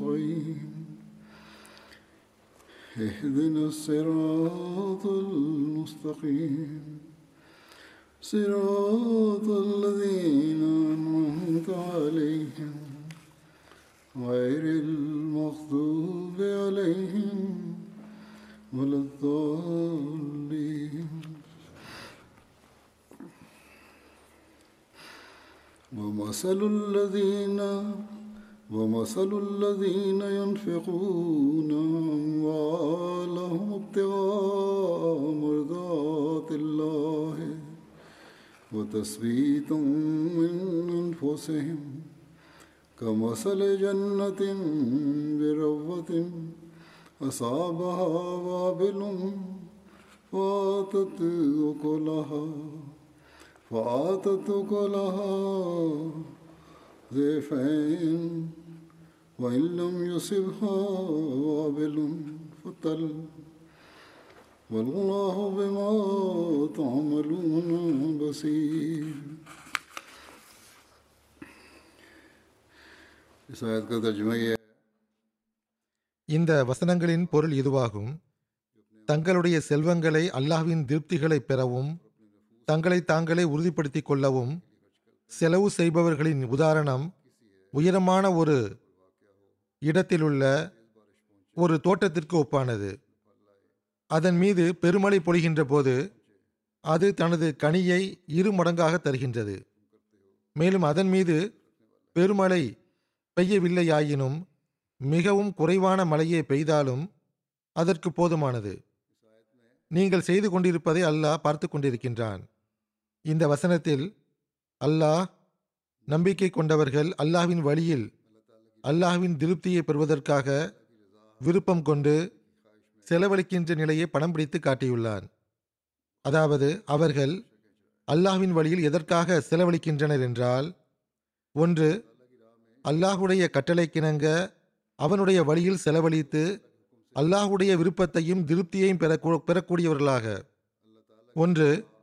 نستعين اهدنا الصراط المستقيم. صراط الذين أنعمت عليهم. غير المغضوب عليهم ولا الضالين. ومثل الذين ومثل الذين ينفقون أموالهم ابتغاء مرضات الله وتثبيتا من أنفسهم كمثل جنة بربوة أصابها وابل فآتت أكلها فآتت أكلها ضيفين وإن لم يصبها وابل فتل والله بما تعملون بصير இந்த வசனங்களின் பொருள் இதுவாகும். தங்களுடைய செல்வங்களை அல்லாஹ்வின் திருப்திகளை பெறவும் தங்களை தாங்களே உறுதிப்படுத்திக் கொள்ளவும் செலவு செய்பவர்களின் உதாரணம் உயரமான ஒரு இடத்திலுள்ள ஒரு தோட்டத்திற்கு ஒப்பானது. அதன் மீது பெருமழை பொழிகின்ற போது அது தனது கனியை இரு மடங்காக தருகின்றது. மேலும் அதன் மீது பெருமழை பெய்யவில்லையாயினும் மிகவும் குறைவான மழையே பெய்தாலும் அதற்கு போதுமானது. நீங்கள் செய்து கொண்டிருப்பதை அல்லாஹ் பார்த்து கொண்டிருக்கின்றான். இந்த வசனத்தில் அல்லாஹ் நம்பிக்கை கொண்டவர்கள் அல்லாஹ்வின் வழியில் அல்லாஹ்வின் திருப்தியை பெறுவதற்காக விருப்பம் கொண்டு செலவழிக்கின்ற நிலையை படம் பிடித்து காட்டியுள்ளான் அதாவது அவர்கள் அல்லாஹ்வின் வழியில் எதற்காக செலவழிக்கின்றனர் என்றால் ஒன்று அல்லாஹுடைய கட்டளைக்கிணங்க அவனுடைய வழியில் செலவழித்து அல்லாஹுடைய விருப்பத்தையும் திருப்தியையும் பெற பெறக்கூடியவர்களாக. ஒன்று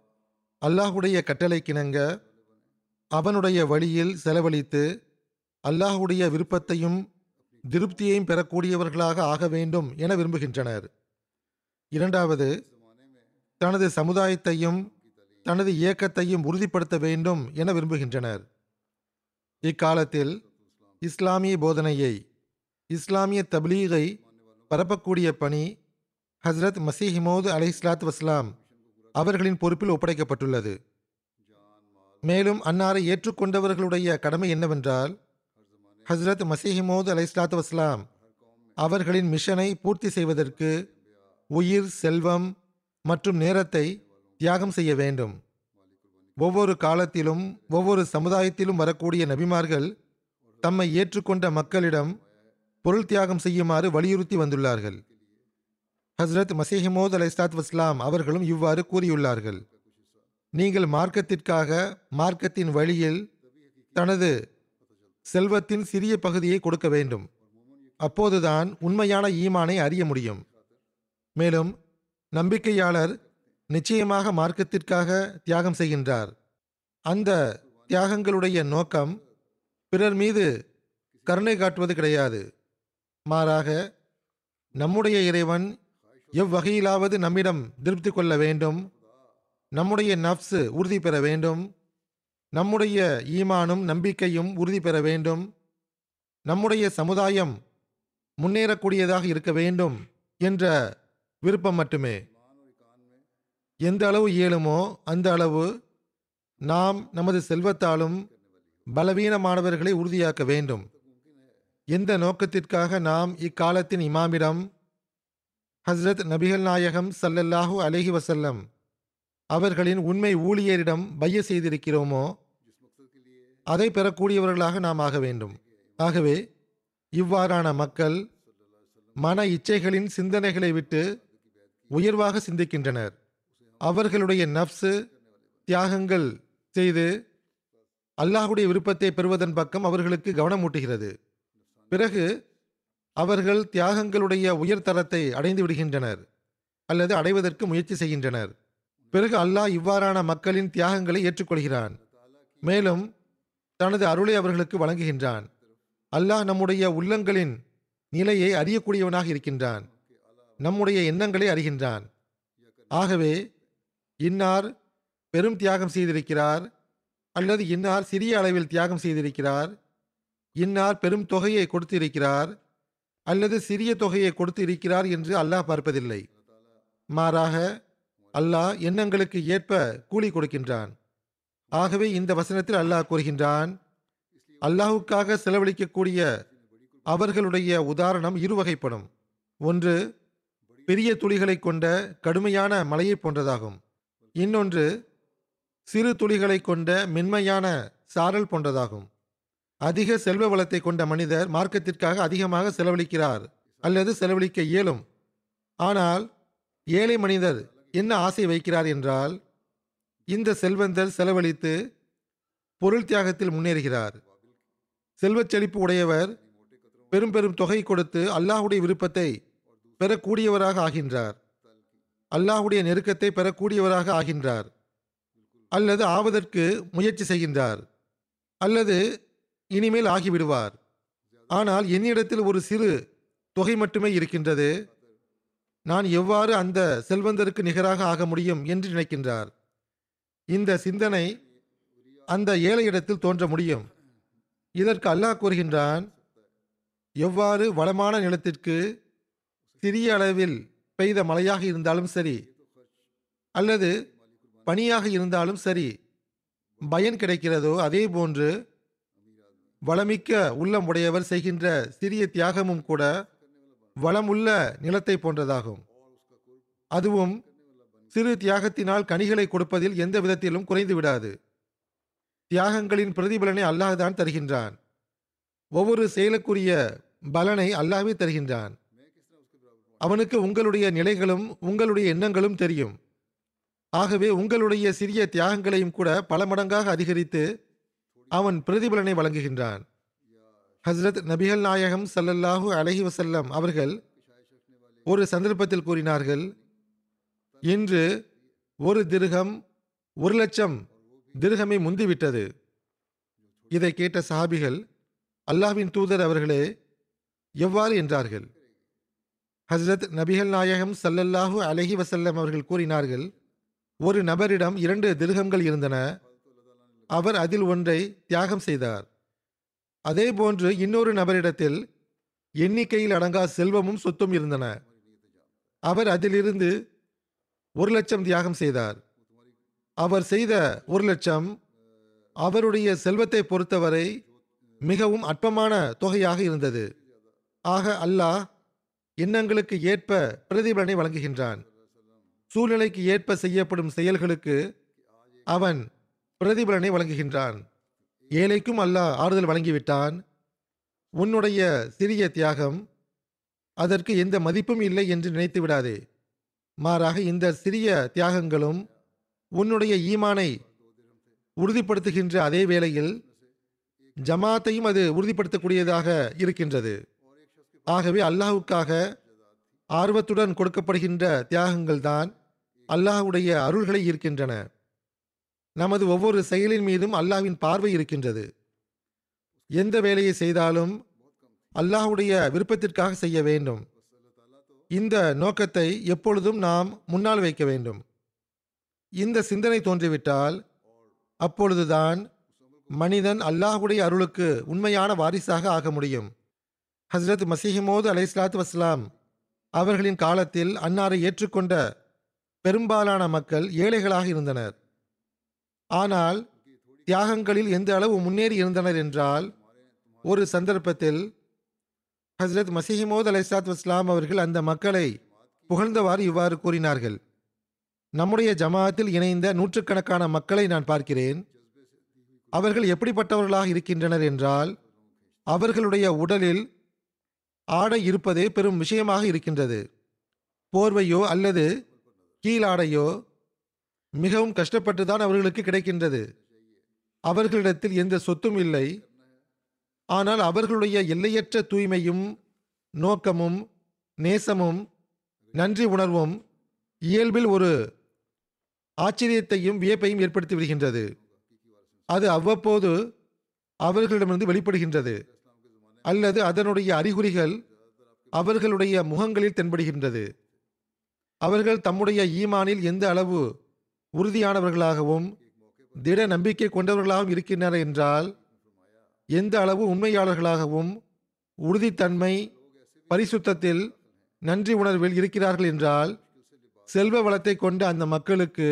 அல்லாஹுடைய கட்டளைக்கிணங்க அவனுடைய வழியில் செலவழித்து அல்லாஹுடைய விருப்பத்தையும் திருப்தியையும் பெறக்கூடியவர்களாக ஆக வேண்டும் என விரும்புகின்றனர். இரண்டாவது தனது சமுதாயத்தையும் தனது இயக்கத்தையும் உறுதிப்படுத்த வேண்டும் என விரும்புகின்றனர். இக்காலத்தில் இஸ்லாமிய போதனையை இஸ்லாமிய தப்லீகை பரப்பக்கூடிய பணி ஹஸ்ரத் மசீஹிமோது அலை இஸ்லாத் வஸ்லாம் அவர்களின் பொறுப்பில் ஒப்படைக்கப்பட்டுள்ளது. மேலும் அன்னாரை ஏற்றுக்கொண்டவர்களுடைய கடமை என்னவென்றால் ஹஸ்ரத் மசீஹிமோது அலை இஸ்லாத்து வஸ்லாம் அவர்களின் மிஷனை பூர்த்தி செய்வதற்கு உயிர் செல்வம் மற்றும் நேரத்தை தியாகம் செய்ய வேண்டும். ஒவ்வொரு காலத்திலும் ஒவ்வொரு சமுதாயத்திலும் வரக்கூடிய நபிமார்கள் தம்மை ஏற்றுக்கொண்ட மக்களிடம் பொருள் தியாகம் செய்யுமாறு வலியுறுத்தி வந்துள்ளார்கள். ஹஸ்ரத் மசீஹமோத் அலை இஸ்லாத் வஸ்லாம் அவர்களும் இவ்வாறு கூறியுள்ளார்கள். நீங்கள் மார்க்கத்திற்காக மார்க்கத்தின் வழியில் தனது செல்வத்தின் சிறிய பகுதியை கொடுக்க வேண்டும். அப்போதுதான் உண்மையான ஈமானை அறிய முடியும். மேலும் நம்பிக்கையாளர் நிச்சயமாக மார்க்கத்திற்காக தியாகம் செய்கின்றார். அந்த தியாகங்களுடைய நோக்கம் பிறர் மீது கருணை காட்டுவது கிடையாது. மாறாக நம்முடைய இறைவன் எவ்வகையிலாவது நம்மிடம் திருப்தி கொள்ள வேண்டும். நம்முடைய நஃப்ஸு உறுதி பெற வேண்டும். நம்முடைய ஈமானும் நம்பிக்கையும் உறுதி பெற வேண்டும். நம்முடைய சமுதாயம் முன்னேறக்கூடியதாக இருக்க வேண்டும் என்ற விருப்பம் மட்டுமே. எந்த அளவு இயலுமோ அந்த அளவு நாம் நமது செல்வத்தாலும் பலவீனமானவர்களை உறுதியாக்க வேண்டும். எந்த நோக்கத்திற்காக நாம் இக்காலத்தின் இமாமிடம் ஹஸ்ரத் நபிகள் நாயகம் சல்லல்லாஹூ அலஹி வசல்லம் அவர்களின் உண்மை ஊழியரிடம் பைய செய்திருக்கிறோமோ அதை பெறக்கூடியவர்களாக நாம் ஆக வேண்டும். ஆகவே இவ்வாறான மக்கள் மன இச்சைகளின் சிந்தனைகளை விட்டு உயர்வாக சிந்திக்கின்றனர். அவர்களுடைய நப்சு தியாகங்கள் செய்து அல்லாஹுடைய விருப்பத்தை பெறுவதன் பக்கம் அவர்களுக்கு கவனமூட்டுகிறது பிறகு அவர்கள் தியாகங்களுடைய உயர்தரத்தை அடைந்து விடுகின்றனர் அல்லது அடைவதற்கு முயற்சி செய்கின்றனர். பிறகு அல்லாஹ் இவ்வாறான மக்களின் தியாகங்களை ஏற்றுக்கொள்கிறான். மேலும் தனது அருளை அவர்களுக்கு வழங்குகின்றான். அல்லாஹ் நம்முடைய உள்ளங்களின் நிலையை அறியக்கூடியவனாக இருக்கின்றான். நம்முடைய எண்ணங்களை அறிகின்றான். ஆகவே இன்னார் பெரும் தியாகம் செய்திருக்கிறார். அல்லது இன்னார் சிறிய அளவில் தியாகம் செய்திருக்கிறார். இன்னார் பெரும் தொகையை கொடுத்திருக்கிறார். அல்லது சிறிய தொகையை கொடுத்து இருக்கிறார் என்று அல்லாஹ் பார்ப்பதில்லை. மாறாக அல்லாஹ் எண்ணங்களுக்கு ஏற்ப கூலி கொடுக்கின்றான். ஆகவே இந்த வசனத்தில் அல்லாஹ் கூறுகின்றான் அல்லாஹுக்காக செலவழிக்கக்கூடிய அவர்களுடைய உதாரணம் இருவகைப்படும். ஒன்று பெரிய துளிகளை கொண்ட கடுமையான மலையை போன்றதாகும். இன்னொன்று சிறு துளிகளை கொண்ட மென்மையான சாரல் போன்றதாகும். அதிக செல்வ வளத்தை கொண்ட மனிதர் மார்க்கத்திற்காக அதிகமாக செலவழிக்கிறார் அல்லது செலவழிக்க இயலும். ஆனால் ஏழை மனிதர் என்ன ஆசை வைக்கிறார் என்றால் இந்த செல்வந்தர் செலவழித்து பொருள் தியாகத்தில் முன்னேறுகிறார். செல்வச் செழிப்பு உடையவர் பெரும் பெரும் தொகை கொடுத்து அல்லாஹுடைய விருப்பத்தை பெறக்கூடியவராக ஆகின்றார். அல்லாஹுடைய நெருக்கத்தை பெறக்கூடியவராக ஆகின்றார். அல்லது ஆவதற்கு முயற்சி செய்கின்றார். அல்லது இனிமேல் ஆகிவிடுவார். ஆனால் என்னிடத்தில் ஒரு சிறு தொகை மட்டுமே இருக்கின்றது. நான் எவ்வாறு அந்த செல்வந்தருக்கு நிகராக ஆக முடியும் என்று நினைக்கின்றார். இந்த சிந்தனை அந்த ஏழையிடத்தில் தோன்ற முடியும். இதற்கு அல்லாஹ் கூறுகின்றான் எவ்வாறு வளமான நிலத்திற்கு சிறிய அளவில் பெய்த மழையாக இருந்தாலும் சரி அல்லது பனியாக இருந்தாலும் சரி பயன் கிடைக்கிறதோ அதே போன்று வளமிக்க உள்ளம் உடையவர் செய்கின்ற சிறிய தியாகமும் கூட வளமுள்ள நிலத்தை போன்றதாகும். அதுவும் சிறு தியாகத்தினால் கனிகளை கொடுப்பதில் எந்த விதத்திலும் குறைந்து விடாது. தியாகங்களின் பிரதிபலனை அல்லாஹ்தான் தருகின்றான். ஒவ்வொரு செயலுக்குரிய பலனை அல்லாவே தருகின்றான். அவனுக்கு உங்களுடைய நிலைகளும் உங்களுடைய எண்ணங்களும் தெரியும். ஆகவே உங்களுடைய சிறிய தியாகங்களையும் கூட பல மடங்காக அதிகரித்து அவன் பிரதிபலனை வழங்குகின்றான். ஹஸ்ரத் நபிகள் நாயகம் சல்லல்லாஹூ அலஹி வசல்லம் அவர்கள் ஒரு சந்தர்ப்பத்தில் கூறினார்கள் இன்று ஒரு திருகம் ஒரு லட்சம் திருகமே முந்திவிட்டது. இதை கேட்ட சஹாபிகள் அல்லாஹ்வின் தூதர் அவர்களே எவ்வாறு என்றார்கள்? ஹஸ்ரத் நபிகள் நாயகம் சல்லல்லாஹூ அலஹி வசல்லம் அவர்கள் கூறினார்கள் ஒரு நபரிடம் இரண்டு திருகங்கள் இருந்தன அவர் அதில் ஒன்றை தியாகம் செய்தார். அதே போன்று இன்னொரு நபரிடத்தில் எண்ணிக்கையில் அடங்கா செல்வமும் சொத்தும் இருந்தன. அவர் அதிலிருந்து ஒரு லட்சம் தியாகம் செய்தார். அவர் செய்த ஒரு லட்சம் அவருடைய செல்வத்தை பொறுத்தவரை மிகவும் அற்பமான தொகையாக இருந்தது. ஆக அல்லாஹ் எண்ணங்களுக்கு ஏற்ப பிரதிபலனை வழங்குகின்றான். சூழ்நிலைக்கு ஏற்ப செய்யப்படும் செயல்களுக்கு அவன் பிரதிபலனை வழங்குகின்றான். ஏழைக்கும் அல்லாஹ் ஆறுதல் வழங்கிவிட்டான். உன்னுடைய சிறிய தியாகம் அதற்கு எந்த மதிப்பும் இல்லை என்று நினைத்து விடாதே. மாறாக இந்த சிறிய தியாகங்களும் உன்னுடைய ஈமானை உறுதிப்படுத்துகின்ற அதே வேளையில் ஜமாத்தையும் அது உறுதிப்படுத்தக்கூடியதாக இருக்கின்றது. ஆகவே அல்லாஹுக்காக ஆர்வத்துடன் கொடுக்கப்படுகின்ற தியாகங்கள் தான் அல்லாஹுடைய அருள்களை இருக்கின்றன நமது ஒவ்வொரு செயலின் மீதும் அல்லாவின் பார்வை இருக்கின்றது. எந்த வேலையை செய்தாலும் அல்லாஹுடைய விருப்பத்திற்காக செய்ய வேண்டும். இந்த நோக்கத்தை எப்பொழுதும் நாம் முன்னால் வைக்க வேண்டும். இந்த சிந்தனை தோன்றிவிட்டால் அப்பொழுதுதான் மனிதன் அல்லாஹுடைய அருளுக்கு உண்மையான வாரிசாக ஆக முடியும். ஹஸ்ரத் மசீஹமோது அலைஸ்லாத்து வஸ்லாம் அவர்களின் காலத்தில் அன்னாரை ஏற்றுக்கொண்ட பெரும்பாலான மக்கள் ஏழைகளாக இருந்தனர். ஆனால் தியாகங்களில் எந்த அளவு முன்னேறி இருந்தனர் என்றால் ஒரு சந்தர்ப்பத்தில் ஹஸ்ரத் மசிஹிமோத் அலைசாத் வஸ்லாம் அவர்கள் அந்த மக்களை புகழ்ந்தவாறு இவ்வாறு கூறினார்கள் நம்முடைய ஜமாத்தில் இணைந்த நூற்றுக்கணக்கான மக்களை நான் பார்க்கிறேன். அவர்கள் எப்படிப்பட்டவர்களாக இருக்கின்றனர் என்றால் அவர்களுடைய உடலில் ஆடை இருப்பதே பெரும் விஷயமாக இருக்கின்றது. போர்வையோ அல்லது கீழாடையோ மிகவும் கஷ்டப்பட்டுதான் அவர்களுக்கு கிடைக்கின்றது. அவர்களிடத்தில் எந்த சொத்தும் இல்லை. ஆனால் அவர்களுடைய எல்லையற்ற தூய்மையும் நோக்கமும் நேசமும் நன்றி உணர்வும் இயல்பில் ஒரு ஆச்சரியத்தையும் வியப்பையும் ஏற்படுத்தி விடுகின்றது. அது அவ்வப்போது அவர்களிடமிருந்து வெளிப்படுகின்றது. அல்லது அதனுடைய அறிகுறிகள் அவர்களுடைய முகங்களில் தென்படுகின்றது. அவர்கள் தம்முடைய ஈமானில் எந்த அளவு உறுதியானவர்களாகவும் திட நம்பிக்கை கொண்டவர்களாகவும் இருக்கின்றனர் என்றால் எந்த அளவு உண்மையாளர்களாகவும் உறுதித்தன்மை பரிசுத்தத்தில் நன்றி உணர்வில் இருக்கிறார்கள் என்றால் செல்வ வளத்தை கொண்ட அந்த மக்களுக்கு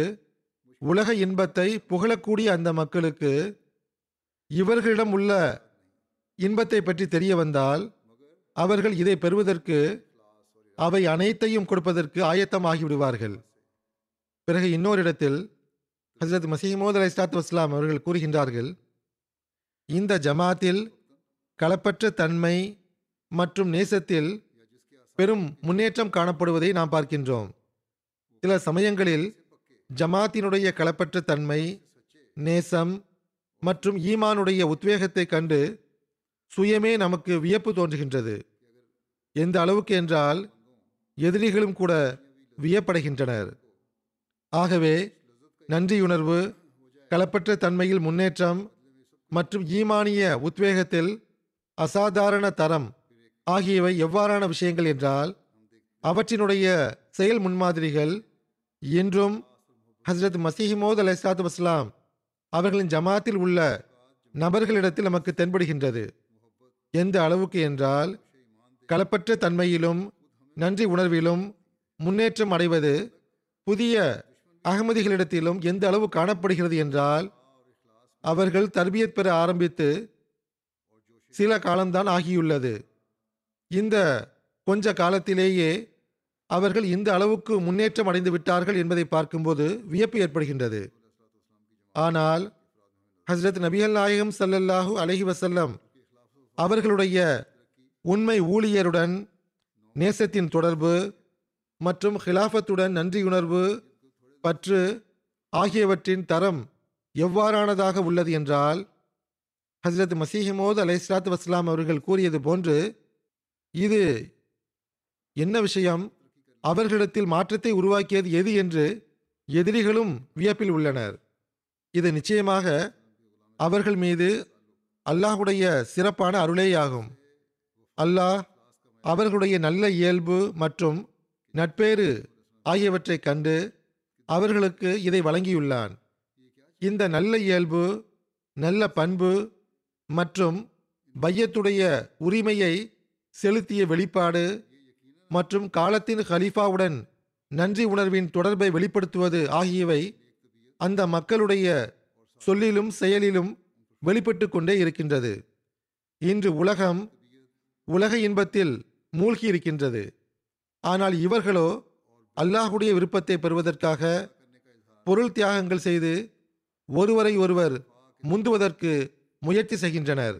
உலக இன்பத்தை புகழக்கூடிய அந்த மக்களுக்கு இவர்களிடம் உள்ள இன்பத்தை பற்றி தெரிய வந்தால் அவர்கள் இதை பெறுவதற்கு அவை அனைத்தையும் கொடுப்பதற்கு ஆயத்தம் ஆகிவிடுவார்கள் பிறகு இன்னொரு இடத்தில் ஹசரத் மசீமோத் அலை இஸ்லாத்து வஸ்லாம் அவர்கள் கூறுகின்றார்கள் இந்த ஜமாத்தில் களப்பற்ற தன்மை மற்றும் நேசத்தில் பெரும் முன்னேற்றம் காணப்படுவதை நாம் பார்க்கின்றோம். சில சமயங்களில் ஜமாத்தினுடைய களப்பற்ற தன்மை நேசம் மற்றும் ஈமானுடைய உத்வேகத்தை கண்டு சுயமே நமக்கு வியப்பு தோன்றுகின்றது. எந்த அளவுக்கு என்றால் எதிரிகளும் கூட வியப்படைகின்றனர். ஆகவே நன்றியுணர்வு களப்பற்ற தன்மையில் முன்னேற்றம் மற்றும் ஈமானிய உத்வேகத்தில் அசாதாரண தரம் ஆகியவை எவ்வாறான விஷயங்கள் என்றால் அவற்றினுடைய செயல் முன்மாதிரிகள் இன்றும் ஹஸ்ரத் மசீஹிமோத் அலைசாத்து வஸ்லாம் அவர்களின் ஜமாத்தில் உள்ள நபர்களிடத்தில் நமக்கு தென்படுகின்றது. எந்த அளவுக்கு என்றால் களப்பற்ற தன்மையிலும் நன்றி உணர்விலும் முன்னேற்றம் அடைவது புதிய அகமதிகளிடத்திலும் எந்த அளவு காணப்படுகிறது என்றால் அவர்கள் தர்பியத் பெற ஆரம்பித்து சில காலம்தான் ஆகியுள்ளது. இந்த கொஞ்ச காலத்திலேயே அவர்கள் இந்த அளவுக்கு முன்னேற்றம் அடைந்து விட்டார்கள் என்பதை பார்க்கும்போது வியப்பு ஏற்படுகின்றது. ஆனால் ஹஸ்ரத் நபிகள் நாயகம் சல்லல்லாஹு அலஹி வசல்லம் அவர்களுடைய உண்மை ஊழியருடன் நேசத்தின் தொடர்பு மற்றும் ஹிலாஃபத்துடன் நன்றியுணர்வு பற்று ஆகியவற்றின் தரம் எவ்வாறானதாக உள்ளது என்றால் ஹசரத் மசீஹமோது அலை இஸ்லாத்து வஸ்லாம் அவர்கள் கூறியது போன்று இது என்ன விஷயம்? அவர்களிடத்தில் மாற்றத்தை உருவாக்கியது எது என்று எதிரிகளும் வியப்பில் உள்ளனர். இது நிச்சயமாக அவர்கள் மீது அல்லாஹுடைய சிறப்பான அருளேயாகும். அல்லாஹ் அவர்களுடைய நல்ல இயல்பு மற்றும் நட்பேறு ஆகியவற்றைக் கண்டு அவர்களுக்கு இதை வழங்கியுள்ளான். இந்த நல்ல இயல்பு நல்ல பண்பு மற்றும் பையத்துடைய உரிமையை செலுத்திய வெளிப்பாடு மற்றும் காலத்தின் ஹலீஃபாவுடன் நன்றி உணர்வின் தொடர்பை வெளிப்படுத்துவது ஆகியவை அந்த மக்களுடைய சொல்லிலும் செயலிலும் வெளிப்பட்டு கொண்டே இருக்கின்றது. இன்று உலகம் உலக இன்பத்தில் மூழ்கி இருக்கின்றது ஆனால் இவர்களோ அல்லாஹுடைய விருப்பத்தை பெறுவதற்காக பொருள் தியாகங்கள் செய்து ஒருவரை ஒருவர் முந்துவதற்கு முயற்சி செய்கின்றனர்.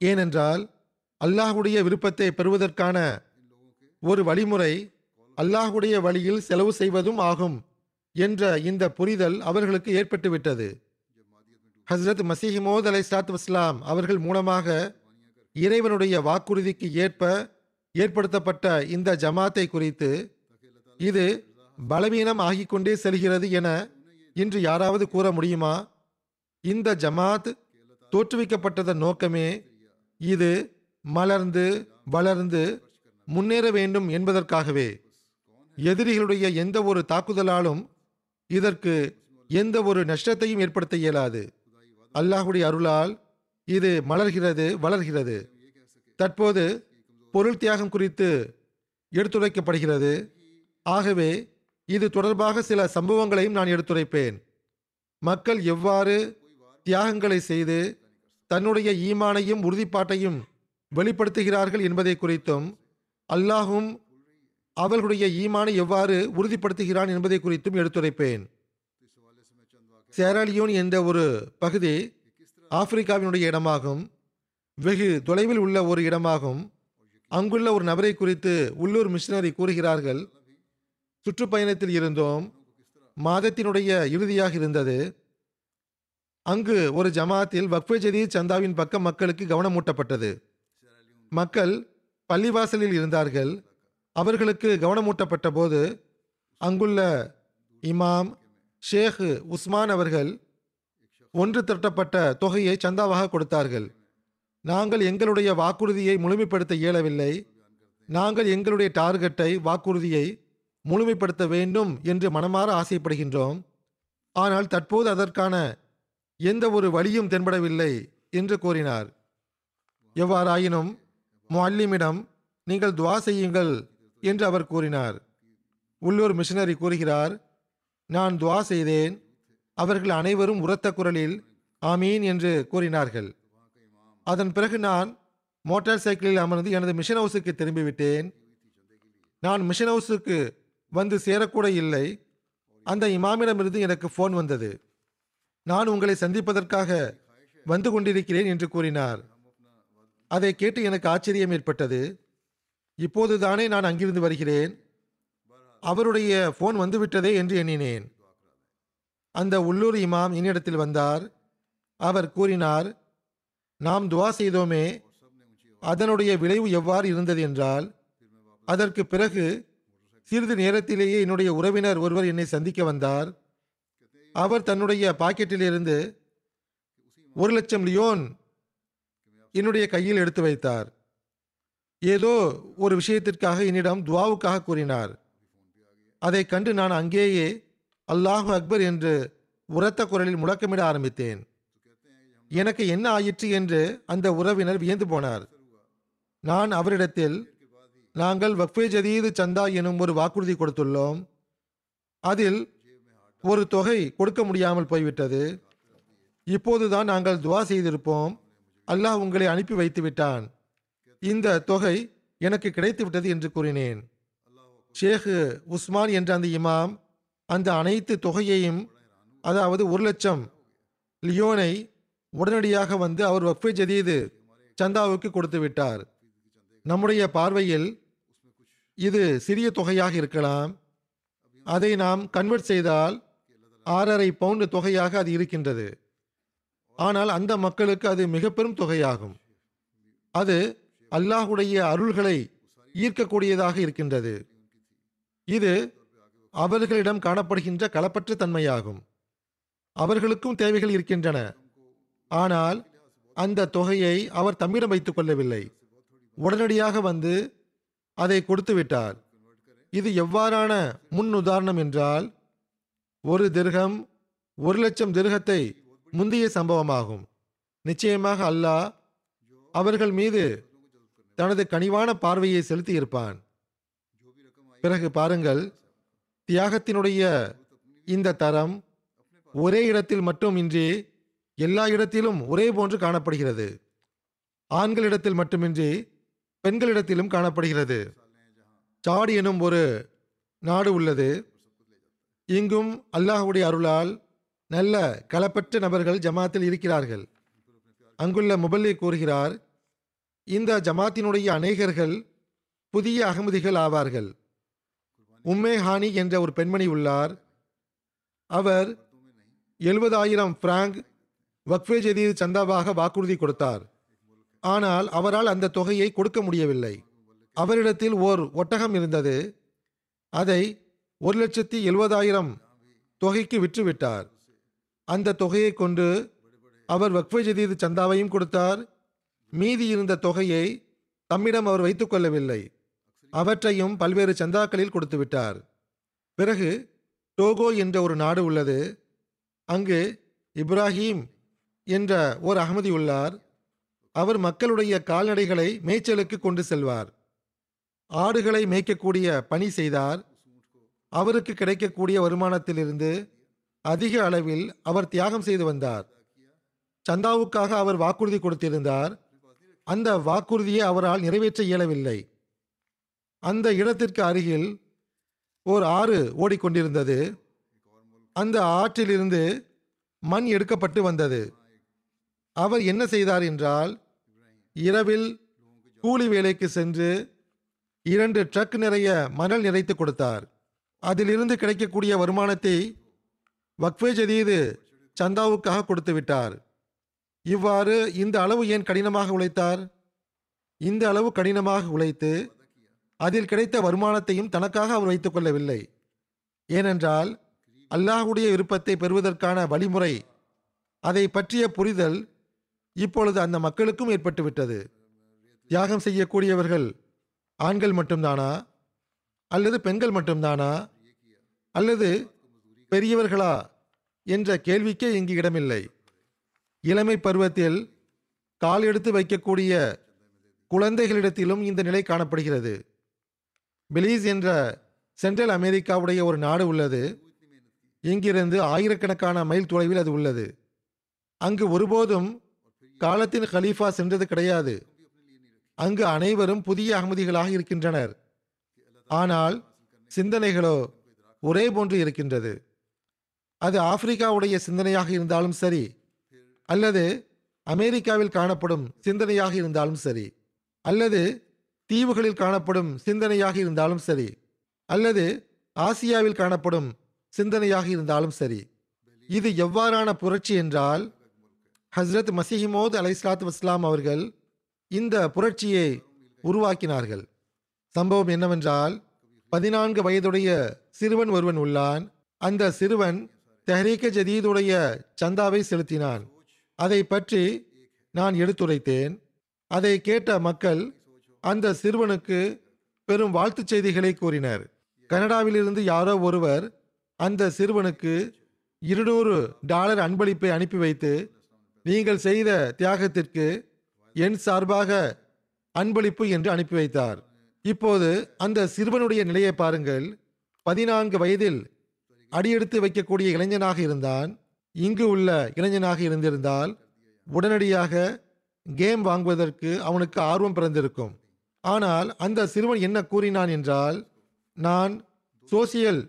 ஏனென்றால் அல்லாஹுடைய விருப்பத்தை பெறுவதற்கான ஒரு வழிமுறை அல்லாஹுடைய வழியில் செலவு செய்வதும் ஆகும் என்ற இந்த புரிதல் அவர்களுக்கு ஏற்பட்டுவிட்டது. ஹஸ்ரத் மசிஹிமோத் அலை சாத் வஸ்லாம் அவர்கள் மூலமாக இறைவனுடைய வாக்குறுதிக்கு ஏற்ப ஏற்படுத்தப்பட்ட இந்த ஜமாத்தை குறித்து இது பலவீனம் ஆகிக்கொண்டே செல்கிறது என இன்று யாராவது கூற முடியுமா? இந்த ஜமாத் தோற்றுவிக்கப்பட்டதன் நோக்கமே இது மலர்ந்து வளர்ந்து முன்னேற வேண்டும் என்பதற்காகவே. எதிரிகளுடைய எந்த ஒரு தாக்குதலாலும் இதற்கு எந்த ஒரு நஷ்டத்தையும் ஏற்படுத்த இயலாது. அல்லாஹுடைய அருளால் இது மலர்கிறது வளர்கிறது. தற்போது பொருள் தியாகம் குறித்து எடுத்துரைக்கப்படுகிறது. ஆகவே இது தொடர்பாக சில சம்பவங்களையும் நான் எடுத்துரைப்பேன். மக்கள் எவ்வாறு தியாகங்களை செய்து தன்னுடைய ஈமானையும் உறுதிப்பாட்டையும் வெளிப்படுத்துகிறார்கள் என்பதை குறித்தும் அல்லாஹும் அவர்களுடைய ஈமானை எவ்வாறு உறுதிப்படுத்துகிறான் என்பதை குறித்தும் எடுத்துரைப்பேன். சேரலியோன் என்ற ஒரு பகுதி ஆப்பிரிக்காவினுடைய இடமாகும். வெகு தொலைவில் உள்ள ஒரு இடமாகும். அங்குள்ள ஒரு நபரை குறித்து உள்ளூர் மிஷினரி கூறுகிறார்கள். சுற்றுப்பயணத்தில் இருந்தோம். மாதத்தினுடைய இறுதியாக இருந்தது. அங்கு ஒரு ஜமாத்தில் வக்ஃபே ஜதீத் சந்தாவின் பக்கம் மக்களுக்கு கவனமூட்டப்பட்டது. மக்கள் பள்ளிவாசலில் இருந்தார்கள். அவர்களுக்கு கவனமூட்டப்பட்ட போது அங்குள்ள இமாம் ஷேக் உஸ்மான் அவர்கள் ஒன்று திரட்டப்பட்ட தொகையை சந்தாவாக கொடுத்தார்கள். நாங்கள் எங்களுடைய வாக்குறுதியை முழுமைப்படுத்த இயலவில்லை. நாங்கள் எங்களுடைய டார்கெட்டை வாக்குறுதியை முழுமைப்படுத்த வேண்டும் என்று மனமாற ஆசைப்படுகின்றோம். ஆனால் தற்போது அதற்கான எந்த ஒரு வழியும் தென்படவில்லை என்று கூறினார். எவ்வாறாயினும் முல்லிமிடம் நீங்கள் துவா செய்யுங்கள் என்று அவர் கூறினார். உள்ளூர் மிஷனரி கூறுகிறார் நான் துவா செய்தேன். அவர்கள் அனைவரும் உரத்த குரலில் ஆமீன் என்று கூறினார்கள். அதன் பிறகு நான் மோட்டார் சைக்கிளில் அமர்ந்து எனது மிஷன் ஹவுஸுக்கு திரும்பிவிட்டேன். நான் மிஷன் ஹவுஸுக்கு வந்து சேரக்கூட இல்லை. அந்த இமாமிடமிருந்து எனக்கு ஃபோன் வந்தது. நான் உங்களை சந்திப்பதற்காக வந்து கொண்டிருக்கிறேன் என்று கூறினார். அதை கேட்டு எனக்கு ஆச்சரியம் ஏற்பட்டது. இப்போது தானே நான் அங்கிருந்து வருகிறேன். அவருடைய ஃபோன் வந்துவிட்டதே என்று எண்ணினேன். அந்த உள்ளூர் இமாம் என்னிடத்தில் வந்தார். அவர் கூறினார் நாம் துவா செய்தோமே. அதனுடைய விளைவு எவ்வாறு இருந்தது? என்றால் அதற்கு பிறகு சிறிது நேரத்திலேயே என்னுடைய உறவினர் ஒருவர் என்னை சந்திக்க வந்தார். அவர் தன்னுடைய பாக்கெட்டிலிருந்து ஒரு லட்சம் லியோன் என்னுடைய கையில் எடுத்து வைத்தார். ஏதோ ஒரு விஷயத்திற்காக என்னிடம் துவாவுக்காக கூறினார். அதை கண்டு நான் அங்கேயே அல்லாஹு அக்பர் என்று உரத்த குரலில் முழக்கமிட ஆரம்பித்தேன். எனக்கு என்ன ஆயிற்று என்று அந்த உறவினர் வியந்து போனார். நான் அவரிடத்தில் நாங்கள் வக்ஃபே ஜதீது சந்தா எனும் ஒரு வாக்குறுதி கொடுத்துள்ளோம். அதில் ஒரு தொகை கொடுக்க முடியாமல் போய்விட்டது. இப்போதுதான் நாங்கள் துவா செய்திருப்போம். அல்லாஹ் உங்களை அனுப்பி வைத்து விட்டான். இந்த தொகை எனக்கு கிடைத்து விட்டது என்று கூறினேன். ஷேக் உஸ்மான் என்ற அந்த இமாம் அந்த அனைத்து தொகையையும் அதாவது ஒரு லட்சம் லியோனை உடனடியாக வந்து அவர் வக்ஃபே ஜதீது சந்தாவுக்கு கொடுத்து விட்டார். நம்முடைய பார்வையில் இது சிறிய தொகையாக இருக்கலாம். அதை நாம் கன்வெர்ட் செய்தால் ஆறரை பவுண்டு தொகையாக அது இருக்கின்றது. ஆனால் அந்த மக்களுக்கு அது மிக பெரும் தொகையாகும். அது அல்லாஹுடைய அருள்களை ஈர்க்கக்கூடியதாக இருக்கின்றது. இது அவர்களிடம் காணப்படுகின்ற களப்பற்ற தன்மையாகும். அவர்களுக்கும் தேவைகள் இருக்கின்றன. ஆனால் அந்த தொகையை அவர் தம்மிடம் வைத்துக் கொள்ளவில்லை. உடனடியாக வந்து அதை கொடுத்து விட்டார். இது எவ்வாறான முன் உதாரணம் என்றால் ஒரு திர்கம் ஒரு லட்சம் திர்கத்தை முந்தைய சம்பவமாகும். நிச்சயமாக அல்லாஹ் அவர்கள் மீது தனது கனிவான பார்வையை செலுத்தி இருப்பான் பிறகு பாருங்கள் தியாகத்தினுடைய இந்த தரம் ஒரே இடத்தில் மட்டும் இன்றி எல்லா இடத்திலும் ஒரே போன்று காணப்படுகிறது. ஆண்களிடத்தில் மட்டுமின்றி பெண்களிடத்திலும் காணப்படுகிறது. சாடி எனும் ஒரு நாடு உள்ளது. இங்கும் அல்லாஹுடைய அருளால் நல்ல களப்பற்ற நபர்கள் ஜமாத்தில் இருக்கிறார்கள். அங்குள்ள முபல்லி கூறுகிறார் இந்த ஜமாத்தினுடைய அநேகர்கள் புதிய அகமதிகள் ஆவார்கள். உம்மே ஹானி என்ற ஒரு பெண்மணி உள்ளார். அவர் எழுபதாயிரம் பிராங்க் வக்ஃபே ஜதீத் சந்தாவாக வாக்குறுதி கொடுத்தார். ஆனால் அவரால் அந்த தொகையை கொடுக்க முடியவில்லை. அவரிடத்தில் ஓர் ஒட்டகம் இருந்தது. அதை ஒரு லட்சத்தி எழுபதாயிரம் தொகைக்கு விற்றுவிட்டார். அந்த தொகையை கொண்டு அவர் வக்ஃபை ஜதீது சந்தாவையும் கொடுத்தார். மீதி இருந்த தொகையை தம்மிடம் அவர் வைத்துக்கொள்ளவில்லை அவற்றையும் பல்வேறு சந்தாக்களில் கொடுத்து விட்டார் பிறகு டோகோ என்ற ஒரு நாடு உள்ளது. அங்கு இப்ராஹீம் என்ற ஓர் அகமதி உள்ளார். அவர் மக்களுடைய கால்நடைகளை மேய்ச்சலுக்கு கொண்டு செல்வார். ஆடுகளை மேய்க்கக்கூடிய பணி செய்தார். அவருக்கு கிடைக்கக்கூடிய வருமானத்திலிருந்து அதிக அளவில் அவர் தியாகம் செய்து வந்தார். சந்தாவுக்காக அவர் வாக்குறுதி கொடுத்திருந்தார். அந்த வாக்குறுதியை அவரால் நிறைவேற்ற இயலவில்லை. அந்த இடத்திற்கு அருகில் ஓர் ஆறு ஓடிக்கொண்டிருந்தது. அந்த ஆற்றிலிருந்து மண் எடுக்கப்பட்டு வந்தது. அவர் என்ன செய்தார் என்றால் இரவில் கூலி வேலைக்கு சென்று இரண்டு ட்ரக் நிறைய மணல் நிறைத்து கொடுத்தார். அதிலிருந்து கிடைக்கக்கூடிய வருமானத்தை வக்ஃபே ஜதீது சந்தாவுக்காக கொடுத்து விட்டார். இவ்வாறு இந்த அளவு ஏன் கடினமாக உழைத்தார்? இந்த அளவு கடினமாக உழைத்து அதில் கிடைத்த வருமானத்தையும் தனக்காக அவர் வைத்துக் கொள்ளவில்லை. ஏனென்றால் அல்லாஹுடைய விருப்பத்தை பெறுவதற்கான வழிமுறை அதை பற்றிய புரிதல் இப்பொழுது அந்த மக்களுக்கும் ஏற்பட்டுவிட்டது தியாகம் செய்யக்கூடியவர்கள் ஆண்கள் மட்டும்தானா? அல்லது பெண்கள் மட்டும்தானா? அல்லது பெரியவர்களா? என்ற கேள்விக்கே இங்கு இடமில்லை. இளமை பருவத்தில் கால் எடுத்து வைக்கக்கூடிய குழந்தைகளிடத்திலும் இந்த நிலை காணப்படுகிறது. பெலீஸ் என்ற சென்ட்ரல் அமெரிக்காவுடைய ஒரு நாடு உள்ளது. இங்கிருந்து ஆயிரக்கணக்கான மைல் தொலைவில் அது உள்ளது. அங்கு ஒருபோதும் காலத்தின் கலீஃபா சென்றது கிடையாது. அங்கு அனைவரும் புதிய அகமதிகளாக இருக்கின்றனர். ஆனால் சிந்தனைகளோ ஒரே போன்று இருக்கின்றது. அது ஆப்பிரிக்காவுடைய சிந்தனையாக இருந்தாலும் சரி அல்லது அமெரிக்காவில் காணப்படும் சிந்தனையாக இருந்தாலும் சரி அல்லது தீவுகளில் காணப்படும் சிந்தனையாக இருந்தாலும் சரி அல்லது ஆசியாவில் காணப்படும் சிந்தனையாக இருந்தாலும் சரி. இது எவ்வாறான புரட்சி என்றால் ஹஸ்ரத் மசிஹிமோத் அலைஸ்லாத் வஸ்லாம் அவர்கள் இந்த புரட்சியை உருவாக்கினார்கள். சம்பவம் என்னவென்றால் பதினான்கு வயதுடைய சிறுவன் ஒருவன் உள்ளான். அந்த சிறுவன் தெஹரீக்க ஜதீதுடைய சந்தாவை செலுத்தினான். அதை பற்றி நான் எடுத்துரைத்தேன். அதை கேட்ட மக்கள் அந்த சிறுவனுக்கு பெரும் வாழ்த்துச் செய்திகளை கூறினர். கனடாவிலிருந்து யாரோ ஒருவர் அந்த சிறுவனுக்கு இருநூறு டாலர் அன்பளிப்பை அனுப்பி வைத்து நீங்கள் செய்த தியாகத்திற்கு என் சார்பாக அன்பளிப்பு என்று அனுப்பி வைத்தார். இப்போது அந்த சிறுவனுடைய நிலையை பாருங்கள். பதினான்கு வயதில் அடியெடுத்து வைக்கக்கூடிய இளைஞனாக இருந்தான். இங்கு உள்ள இளைஞனாக இருந்திருந்தால் உடனடியாக கேம் வாங்குவதற்கு அவனுக்கு ஆர்வம் பிறந்திருக்கும். ஆனால் அந்த சிறுவன் என்ன கூறினான் என்றால் நான் சோசியல்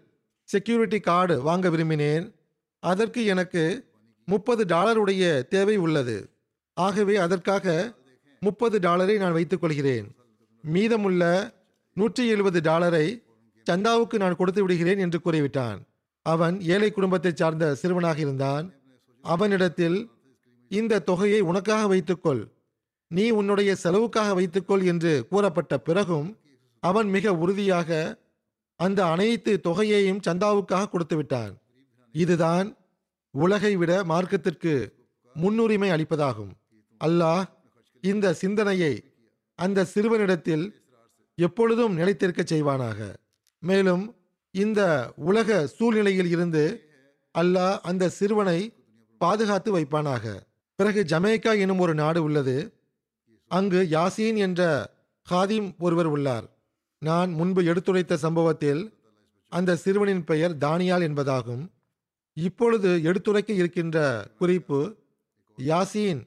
செக்யூரிட்டி கார்டு வாங்க விரும்பினேன். அதற்கு எனக்கு முப்பது டாலருடைய தேவை உள்ளது. ஆகவே அதற்காக முப்பது டாலரை நான் வைத்துக் கொள்கிறேன். மீதமுள்ள நூற்றி எழுபது டாலரை சந்தாவுக்கு நான் கொடுத்து விடுகிறேன் என்று கூறிவிட்டான். அவன் ஏழை குடும்பத்தைச் சார்ந்த சிறுவனாக இருந்தான். அவனிடத்தில் இந்த தொகையை உனக்காக வைத்துக்கொள். நீ உன்னுடைய செலவுக்காக வைத்துக்கொள் என்று கூறப்பட்ட பிறகும் அவன் மிக உறுதியாக அந்த அனைத்து தொகையையும் சந்தாவுக்காக கொடுத்து விட்டான். இதுதான் உலகை விட மார்க்கத்திற்கு முன்னுரிமை அளிப்பதாகும். அல்லாஹ் இந்த சிந்தனையை அந்த சிறுவனிடத்தில் எப்பொழுதும் நிலைத்திருக்க செய்வானாக. மேலும் இந்த உலக சூழ்நிலையில் இருந்து அல்லாஹ் அந்த சிறுவனை பாதுகாத்து வைப்பானாக. பிறகு ஜமேக்கா எனும் ஒரு நாடு உள்ளது. அங்கு யாசீன் என்ற ஹாதிம் ஒருவர் உள்ளார். நான் முன்பு எடுத்துரைத்த சம்பவத்தில் அந்த சிறுவனின் பெயர் தானியால் என்பதாகும். இப்பொழுது எடுத்துரைக்க இருக்கின்ற குறிப்பு யாசீன்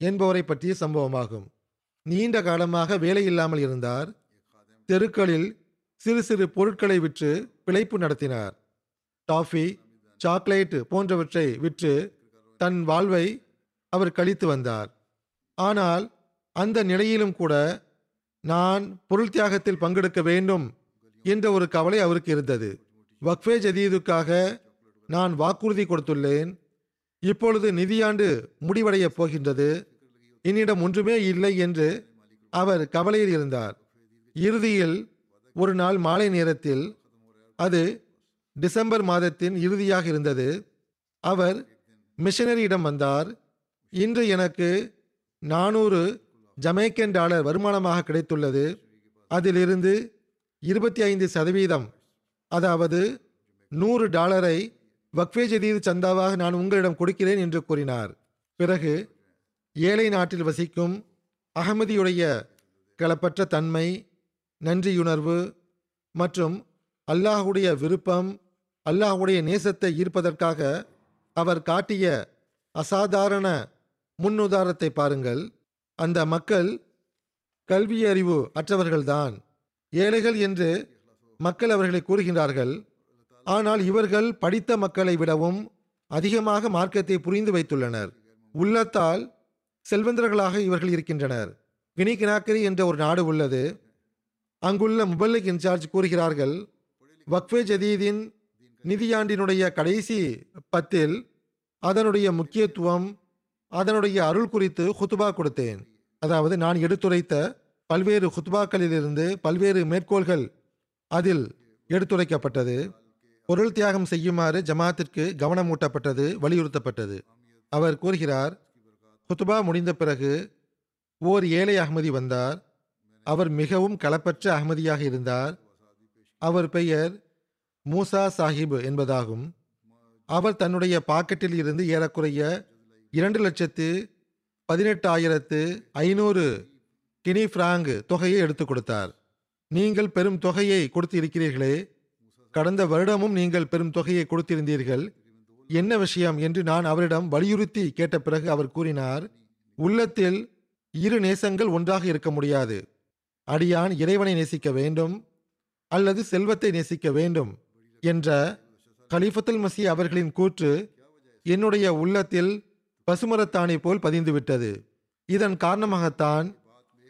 என்பவரை பற்றிய சம்பவமாகும். நீண்ட காலமாக வேலை இல்லாமல் இருந்தார். தெருக்களில் சிறு சிறு பொருட்களை விற்று பிழைப்பு நடத்தினார். டாஃபி சாக்லேட் போன்றவற்றை விற்று தன் வாழ்வை அவர் கழித்து வந்தார். ஆனால் அந்த நிலையிலும் கூட நான் பொருள் தியாகத்தில் பங்கெடுக்க வேண்டும் என்ற ஒரு கவலை அவருக்கு இருந்தது. வக்ஃபே ஜதீதுக்காக நான் வாக்குறுதி கொடுத்துள்ளேன். இப்பொழுது நிதியாண்டு முடிவடையப் போகின்றது. என்னிடம் ஒன்றுமே இல்லை என்று அவர் கவலையில் இருந்தார். இறுதியில் ஒரு நாள் மாலை நேரத்தில் அது டிசம்பர் மாதத்தின் இறுதியாக இருந்தது. அவர் மிஷனரியிடம் வந்தார். இன்று எனக்கு நானூறு ஜமைக்கன் டாலர் வருமானமாக கிடைத்துள்ளது. அதிலிருந்து இருபத்தி ஐந்து சதவீதம் அதாவது நூறு டாலரை வக்ஃபே ஜதீது சந்தாவாக நான் உங்களிடம் கொடுக்கிறேன் என்று கூறினார். பிறகு ஏழை நாட்டில் வசிக்கும் அகமதியுடைய களப்பற்ற தன்மை நன்றியுணர்வு மற்றும் அல்லாஹுடைய விருப்பம் அல்லாஹுடைய நேசத்தை ஈர்ப்பதற்காக அவர் காட்டிய அசாதாரண முன்னுதாரணத்தை பாருங்கள். அந்த மக்கள் கல்வியறிவு அற்றவர்கள்தான். ஏழைகள் என்று மக்கள் அவர்களை கூறுகின்றார்கள். ஆனால் இவர்கள் படித்த மக்களை விடவும் அதிகமாக மார்க்கத்தை புரிந்து வைத்துள்ளனர். உள்ளத்தால் செல்வந்தர்களாக இவர்கள் இருக்கின்றனர். கினி கினாக்கரி என்ற ஒரு நாடு உள்ளது. அங்குள்ள முபல்லிக் இன்சார்ஜ் கூறுகிறார்கள் வக்ஃபே ஜதீதின் நிதியாண்டினுடைய கடைசி பத்தில் அதனுடைய முக்கியத்துவம் அதனுடைய அருள் குறித்து ஹுத்துபா கொடுத்தேன். அதாவது நான் எடுத்துரைத்த பல்வேறு ஹுத்பாக்களிலிருந்து பல்வேறு மேற்கோள்கள் அதில் எடுத்துரைக்கப்பட்டது. பொருள் தியாகம் செய்யுமாறு ஜமாத்திற்கு கவனமூட்டப்பட்டது வலியுறுத்தப்பட்டது. அவர் கூறுகிறார் ஹுத்துபா முடிந்த பிறகு ஓர் ஏழை அகமதி வந்தார். அவர் மிகவும் களப்பற்ற அகமதியாக இருந்தார். அவர் பெயர் மூசா சாஹிப் என்பதாகும். அவர் தன்னுடைய பாக்கெட்டில் இருந்து ஏறக்குறைய இரண்டு லட்சத்து பதினெட்டாயிரத்து ஐநூறு கினி பிராங்கு தொகையை எடுத்து கொடுத்தார். நீங்கள் பெரும் தொகையை கொடுத்து இருக்கிறீர்களே கடந்த வருடமும் நீங்கள் பெரும் தொகையை கொடுத்திருந்தீர்கள். என்ன விஷயம் என்று நான் அவரிடம் வலியுறுத்தி கேட்ட பிறகு அவர் கூறினார் உள்ளத்தில் இரு நேசங்கள் ஒன்றாக இருக்க முடியாது. அடியான் இறைவனை நேசிக்க வேண்டும் அல்லது செல்வத்தை நேசிக்க வேண்டும் என்ற கலிஃபத்துல் மசி அவர்களின் கூற்று என்னுடைய உள்ளத்தில் பசுமரத்தாணி போல் பதிந்துவிட்டது. இதன் காரணமாகத்தான்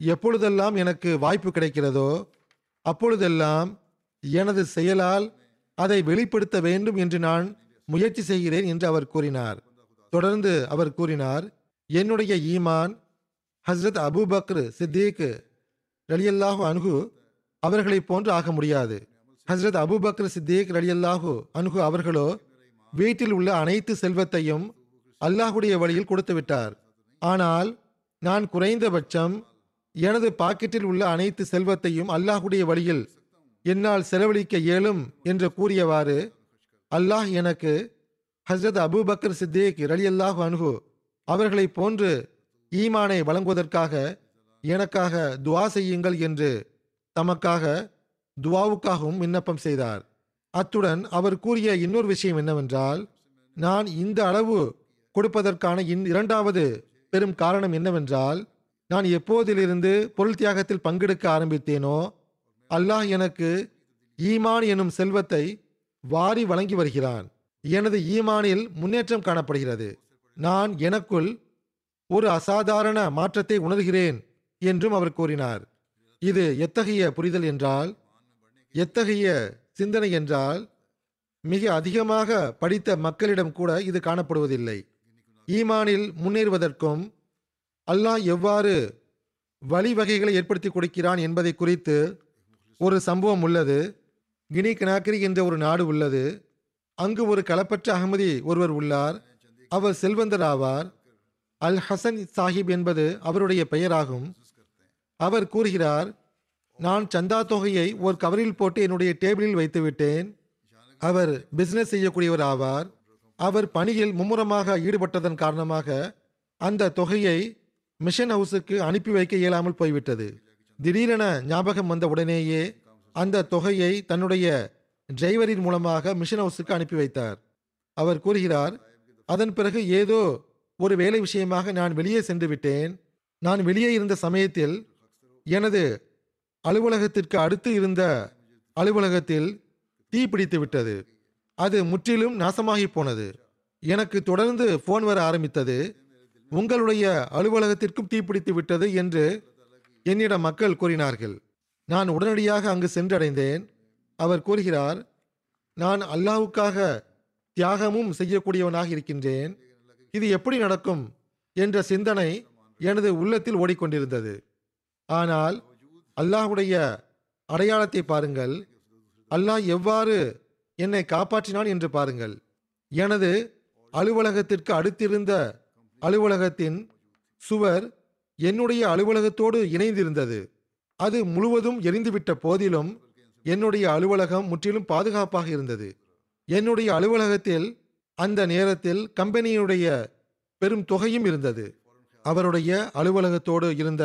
எப்பொழுதெல்லாம் எனக்கு வாய்ப்பு கிடைக்கிறதோ அப்பொழுதெல்லாம் எனது செயலால் அதை வெளிப்படுத்த வேண்டும் என்று நான் முயற்சி செய்கிறேன் என்று அவர் கூறினார். தொடர்ந்து அவர் கூறினார் என்னுடைய ஈமான் ஹஸ்ரத் அபுபக்ர் சித்தீக் ரலியல்லாஹு அனுகு அவர்களைப் போன்று ஆக முடியாது. ஹஸ்ரத் அபுபக்ர் சித்தீக் ரலியல்லாஹு அனுகு அவர்களோ வீட்டில் உள்ள அனைத்து செல்வத்தையும் அல்லாஹுடைய வழியில் கொடுத்து விட்டார். ஆனால் நான் குறைந்தபட்சம் எனது பாக்கெட்டில் உள்ள அனைத்து செல்வத்தையும் அல்லாஹுடைய வழியில் என்னால் செலவழிக்க இயலும் என்று கூறியவாறு அல்லாஹ் எனக்கு ஹஸ்ரத் சித்தேக் ரலி அல்லாஹ் அனுகு அவர்களைப் போன்று ஈமானை வழங்குவதற்காக எனக்காக துவா செய்யுங்கள் என்று தமக்காக துவாவுக்காகவும் விண்ணப்பம் செய்தார். அத்துடன் அவர் கூறிய இன்னொரு விஷயம் என்னவென்றால் நான் இந்த அளவு கொடுப்பதற்கான இன் இரண்டாவது பெரும் காரணம் என்னவென்றால் நான் எப்போதிலிருந்து பொருள் தியாகத்தில் பங்கெடுக்க ஆரம்பித்தேனோ அல்லாஹ் எனக்கு ஈமான் எனும் செல்வத்தை வாரி வழங்கி வருகிறான். எனது ஈமானில் முன்னேற்றம் காணப்படுகிறது. நான் எனக்குள் ஒரு அசாதாரண மாற்றத்தை உணர்கிறேன் என்றும் அவர் கூறினார். இது எத்தகைய புரிதல் என்றால் எத்தகைய சிந்தனை என்றால் மிக அதிகமாக படித்த மக்களிடம் கூட இது காணப்படுவதில்லை. ஈமானில் முன்னேறுவதற்கும் அல்லாஹ் எவ்வாறு வழிவகைகளை ஏற்படுத்தி கொடுக்கிறான் என்பதை குறித்து ஒரு சம்பவம் உள்ளது. கினி கனாக்கரி என்ற ஒரு நாடு உள்ளது. அங்கு ஒரு களப்பற்ற அகமதி ஒருவர் உள்ளார். அவர் செல்வந்தர் ஆவார் அல் ஹசன் சாஹிப் என்பது அவருடைய பெயராகும். அவர் கூறுகிறார் நான் சந்தா தொகையை ஒரு கவரில் போட்டு என்னுடைய டேபிளில் வைத்துவிட்டேன். அவர் பிசினஸ் செய்யக்கூடியவர் ஆவார். அவர் பணியில் மும்முரமாக ஈடுபட்டதன் காரணமாக அந்த தொகையை மிஷன் ஹவுஸுக்கு அனுப்பி வைக்க இயலாமல் போய்விட்டது. திடீரென ஞாபகம் வந்த உடனேயே அந்த தொகையை தன்னுடைய டிரைவரின் மூலமாக மிஷன் ஹவுஸுக்கு அனுப்பி வைத்தார். அவர் கூறுகிறார் அதன் பிறகு ஏதோ ஒரு வேலை விஷயமாக நான் வெளியே சென்று விட்டேன். நான் வெளியே இருந்த சமயத்தில் எனது அலுவலகத்திற்கு அடுத்து இருந்த அலுவலகத்தில் தீ பிடித்து விட்டது. அது முற்றிலும் நாசமாகி போனது. எனக்கு தொடர்ந்து போன் வர ஆரம்பித்தது. உங்களுடைய அலுவலகத்திற்கும் தீப்பிடித்து விட்டது என்று என்னிடம் மக்கள் கூறினார்கள் நான் உடனடியாக அங்கு சென்றடைந்தேன். அவர் கூறுகிறார் நான் அல்லாஹ்வுக்காக தியாகமும் செய்யக்கூடியவனாக இருக்கின்றேன். இது எப்படி நடக்கும்? என்ற சிந்தனை எனது உள்ளத்தில் ஓடிக்கொண்டிருந்தது. ஆனால் அல்லாஹுடைய அடையாளத்தை பாருங்கள். அல்லாஹ் எவ்வாறு என்னை காப்பாற்றினான் என்று பாருங்கள். எனது அலுவலகத்திற்கு அடுத்திருந்த அலுவலகத்தின் சுவர் என்னுடைய அலுவலகத்தோடு இணைந்திருந்தது. அது முழுவதும் எரிந்துவிட்ட போதிலும் என்னுடைய அலுவலகம் முற்றிலும் பாதுகாப்பாக இருந்தது. என்னுடைய அலுவலகத்தில் அந்த நேரத்தில் கம்பெனியுடைய பெரும் தொகையும் இருந்தது. அவருடைய அலுவலகத்தோடு இருந்த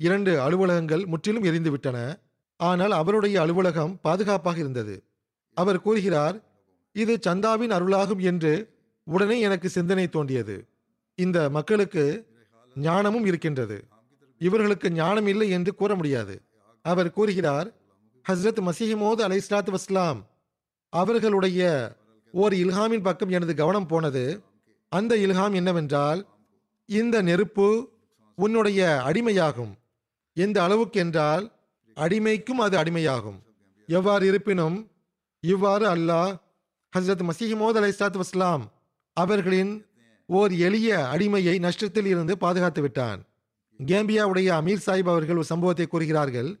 இரண்டு அலுவலகங்கள் முற்றிலும் எரிந்துவிட்டன. ஆனால் அவருடைய அலுவலகம் பாதுகாப்பாக இருந்தது. அவர் கூறுகிறார் இது சந்தாவின் அருளாகும் என்று உடனே எனக்கு சிந்தனை தோன்றியது. இந்த மக்களுக்கு ஞானமும் இருக்கின்றது. இவர்களுக்கு ஞானம் இல்லை என்று கூற முடியாது. அவர் கூறுகிறார் ஹஸ்ரத் மசிஹிமோது அலை இஸ்லாத்து வஸ்லாம் அவர்களுடைய ஓர் இல்ஹாமின் பக்கம் எனது கவனம் போனது. அந்த இல்ஹாம் என்னவென்றால் இந்த நெருப்பு உன்னுடைய அடிமையாகும். எந்த அளவுக்கு என்றால் அடிமைக்கும் அது அடிமையாகும். எவ்வாறு இருப்பினும் இவ்வாறு அல்லாஹ் ஹசரத் மசீமோத் அலை இஸ்லாத் வஸ்லாம் அவர்களின் ஓர் எளிய அடிமையை நஷ்டத்தில் இருந்து பாதுகாத்து விட்டான். கேம்பியாவுடைய அமீர் சாஹிப் அவர்கள் ஒரு சம்பவத்தை கூறுகிறார்கள்.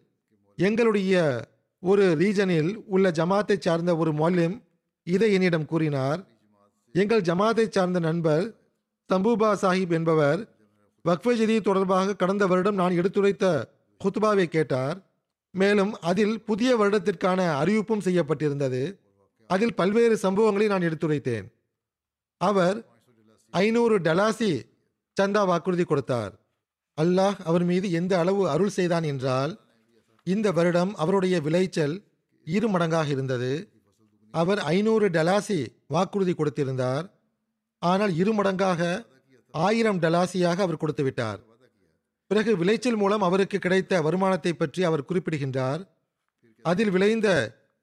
எங்களுடைய ஒரு ரீஜனில் உள்ள ஜமாத்தை சார்ந்த ஒரு மொல்லிம் இதை என்னிடம் கூறினார். எங்கள் ஜமாத்தை சார்ந்த நண்பர் தம்பூபா சாஹிப் என்பவர் வக்ஃபஜதி தொடர்பாக கடந்த வருடம் நான் எடுத்துரைத்த குத்பாவை கேட்டார். மேலும் அதில் புதிய வருடத்திற்கான அறிவிப்பும் செய்யப்பட்டிருந்தது. அதில் பல்வேறு சம்பவங்களை நான் எடுத்துரைத்தேன். அவர் ஐநூறு டலாசி சந்தா வாக்குறுதி கொடுத்தார். அல்லாஹ் அவர் மீது எந்த அளவு அருள் செய்தான் என்றால் இந்த வருடம் அவருடைய விளைச்சல் இரு மடங்காக இருந்தது. அவர் ஐநூறு டலாசி வாக்குறுதி கொடுத்திருந்தார். ஆனால் இரு மடங்காக ஆயிரம் டலாசியாக அவர் கொடுத்து விட்டார். பிறகு விளைச்சல் மூலம் அவருக்கு கிடைத்த வருமானத்தை பற்றி அவர் குறிப்பிடுகின்றார். அதில் விளைந்த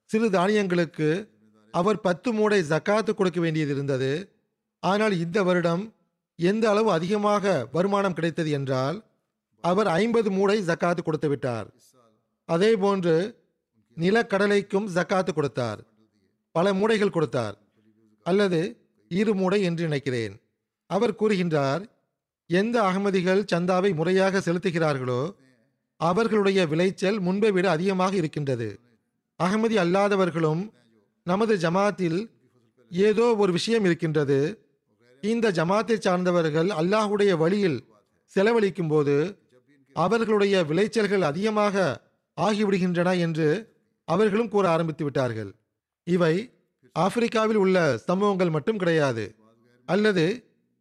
சிறு தானியங்களுக்கு அவர் பத்து மூடை ஜக்காத்து கொடுக்க வேண்டியது இருந்தது. ஆனால் இந்த வருடம் எந்த அளவு அதிகமாக வருமானம் கிடைத்தது என்றால் அவர் ஐம்பது மூடை ஜக்காத்து கொடுத்து விட்டார். அதே போன்று நிலக்கடலைக்கும் ஜக்காத்து கொடுத்தார். பல மூடைகள் கொடுத்தார். அல்லது இரு மூடை என்று நினைக்கிறேன். அவர் கூறுகின்றார் எந்த அகமதிகள் சந்தாவை முறையாக செலுத்துகிறார்களோ அவர்களுடைய விளைச்சல் முன்பை விட அதிகமாக இருக்கின்றது. அகமதி அல்லாதவர்களும் நமது ஜமாத்தில் ஏதோ ஒரு விஷயம் இருக்கின்றது. இந்த ஜமாத்தை சார்ந்தவர்கள் அல்லாஹுடைய வழியில் செலவழிக்கும் போது அவர்களுடைய விளைச்சல்கள் அதிகமாக ஆகிவிடுகின்றன என்று அவர்களும் கூற ஆரம்பித்து விட்டார்கள். இவை ஆப்பிரிக்காவில் உள்ள சம்பவங்கள் மட்டும் கிடையாது. அல்லது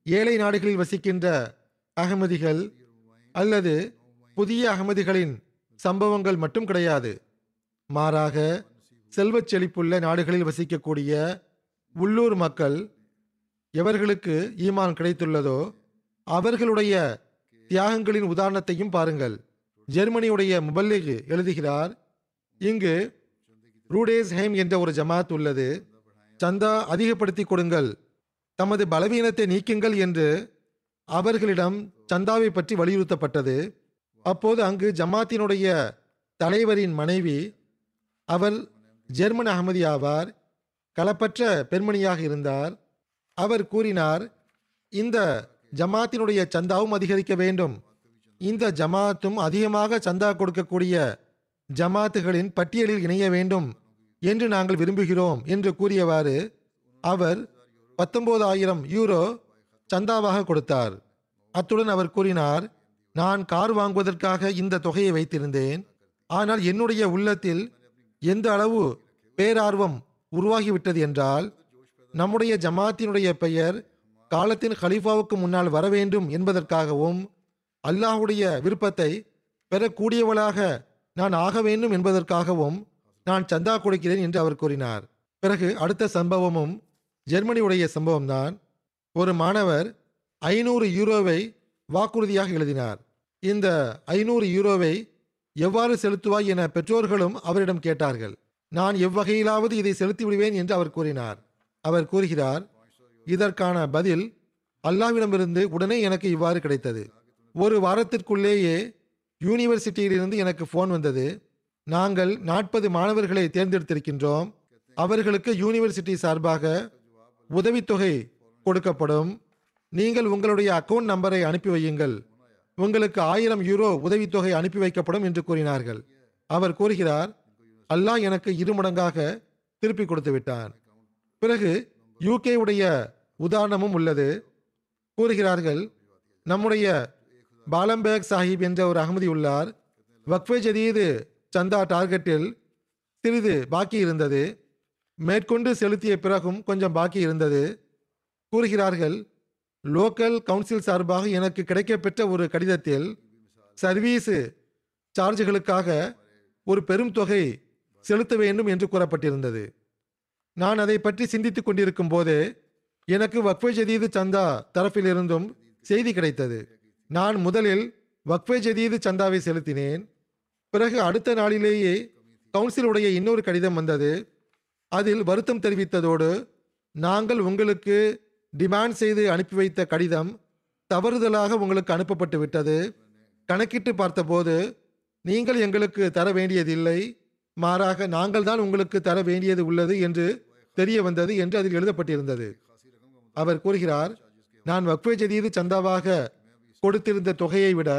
ஏழை நாடுகளில் வசிக்கின்ற அகமதிகள் அல்லது புதிய அகமதிகளின் சம்பவங்கள் மட்டும் கிடையாது. மாறாக செல்வச் செழிப்புள்ள நாடுகளில் வசிக்கக்கூடிய உள்ளூர் மக்கள் எவர்களுக்கு ஈமான் கிடைத்துள்ளதோ அவர்களுடைய தியாகங்களின் உதாரணத்தையும் பாருங்கள். ஜெர்மனியுடைய முபல்லிக் எழுதுகிறார் இங்கு ரூடேஸ் ஹேம் என்ற ஒரு ஜமாத் உள்ளது. சந்தா அதிகப்படுத்தி கொடுங்கள் தமது பலவீனத்தை நீக்குங்கள் என்று அவர்களிடம் சந்தாவை பற்றி வலியுறுத்தப்பட்டது. அப்போது அங்கு ஜமாத்தினுடைய தலைவரின் மனைவி அவர் ஜெர்மன் அகமதி ஆவார் களப்பற்ற பெண்மணியாக இருந்தார். அவர் கூறினார் இந்த ஜமாத்தினுடைய சந்தாவும் அதிகரிக்க வேண்டும். இந்த ஜமாத்தும் அதிகமாக சந்தா கொடுக்கக்கூடிய ஜமாத்துகளின் பட்டியலில் இணைய வேண்டும் என்று நாங்கள் விரும்புகிறோம் என்று கூறியவாறு அவர் பத்தொன்பதாயிரம் யூரோ சந்தாவாக கொடுத்தார். அத்துடன் அவர் கூறினார் நான் கார் வாங்குவதற்காக இந்த தொகையை வைத்திருந்தேன். ஆனால் என்னுடைய உள்ளத்தில் எந்த அளவு பேரார்வம் உருவாகிவிட்டது என்றால் நம்முடைய ஜமாத்தினுடைய பெயர் காலத்தின் கலீஃபாவுக்கு முன்னால் வர வேண்டும் என்பதற்காகவும் அல்லாஹுடைய விருப்பத்தை பெறக்கூடியவளாக நான் ஆக வேண்டும் என்பதற்காகவும் நான் சந்தா கொடுக்கிறேன் என்று அவர் கூறினார். பிறகு அடுத்த சம்பவமும் ஜெர்மனியுடைய சம்பவம்தான். ஒரு மாணவர் ஐநூறு யூரோவை வாக்குறுதியாக எழுதினார். இந்த ஐநூறு யூரோவை எவ்வாறு செலுத்துவாய் என பெற்றோர்களும் அவரிடம் கேட்டார்கள். நான் எவ்வகையிலாவது இதை செலுத்தி விடுவேன் என்று அவர் கூறினார். அவர் கூறுகிறார் இதற்கான பதில் அல்லாவிடமிருந்து உடனே எனக்கு இவ்வாறு கிடைத்தது. ஒரு வாரத்திற்குள்ளேயே யூனிவர்சிட்டியிலிருந்து எனக்கு ஃபோன் வந்தது. நாங்கள் நாற்பது மாணவர்களை தேர்ந்தெடுத்திருக்கின்றோம். அவர்களுக்கு யூனிவர்சிட்டி சார்பாக உதவித்தொகை கொடுக்கப்படும். நீங்கள் உங்களுடைய அக்கவுண்ட் நம்பரை அனுப்பி வையுங்கள். உங்களுக்கு ஆயிரம் யூரோ உதவித்தொகை அனுப்பி வைக்கப்படும் என்று கூறினார்கள். அவர் கூறுகிறார் அல்லாஹ் எனக்கு இருமடங்காக திருப்பி கொடுத்து விட்டான் பிறகு யூகே உடைய உதாரணமும் உள்ளது. கூறுகிறார்கள் நம்முடைய பாலம்பேக் சாஹிப் என்ற ஒரு அகமதி உள்ளார். வக்ஃபே ஜதீது சந்தா டார்கெட்டில் சிறிது பாக்கி இருந்தது. மேற்கொண்டு செலுத்திய பிறகும் கொஞ்சம் பாக்கி இருந்தது. கூறுகிறார்கள் லோக்கல் கவுன்சில் சார்பாக எனக்கு கிடைக்கப்பெற்ற ஒரு கடிதத்தில் சர்வீஸு சார்ஜுகளுக்காக ஒரு பெரும் தொகை செலுத்த வேண்டும் என்று கூறப்பட்டிருந்தது. நான் அதை பற்றி சிந்தித்துக் கொண்டிருக்கும் போது எனக்கு வக்ஃபே ஜதீது சந்தா தரப்பிலிருந்தும் செய்தி கிடைத்தது. நான் முதலில் வக்ஃபே ஜதீது சந்தாவை செலுத்தினேன். பிறகு அடுத்த நாளிலேயே கவுன்சிலுடைய இன்னொரு கடிதம் வந்தது. அதில் வருத்தம் தெரிவித்ததோடு நாங்கள் உங்களுக்கு டிமாண்ட் செய்து அனுப்பி வைத்த கடிதம் தவறுதலாக உங்களுக்கு அனுப்பப்பட்டு விட்டது. கணக்கிட்டு பார்த்தபோது நீங்கள் எங்களுக்கு தர வேண்டியதில்லை. மாறாக நாங்கள் தான் உங்களுக்கு தர வேண்டியது உள்ளது என்று தெரிய வந்தது என்று அதில் எழுதப்பட்டிருந்தது. அவர் கூறுகிறார் நான் வக்ஃபே ஜதீது சந்தாவாக கொடுத்திருந்த தொகையை விட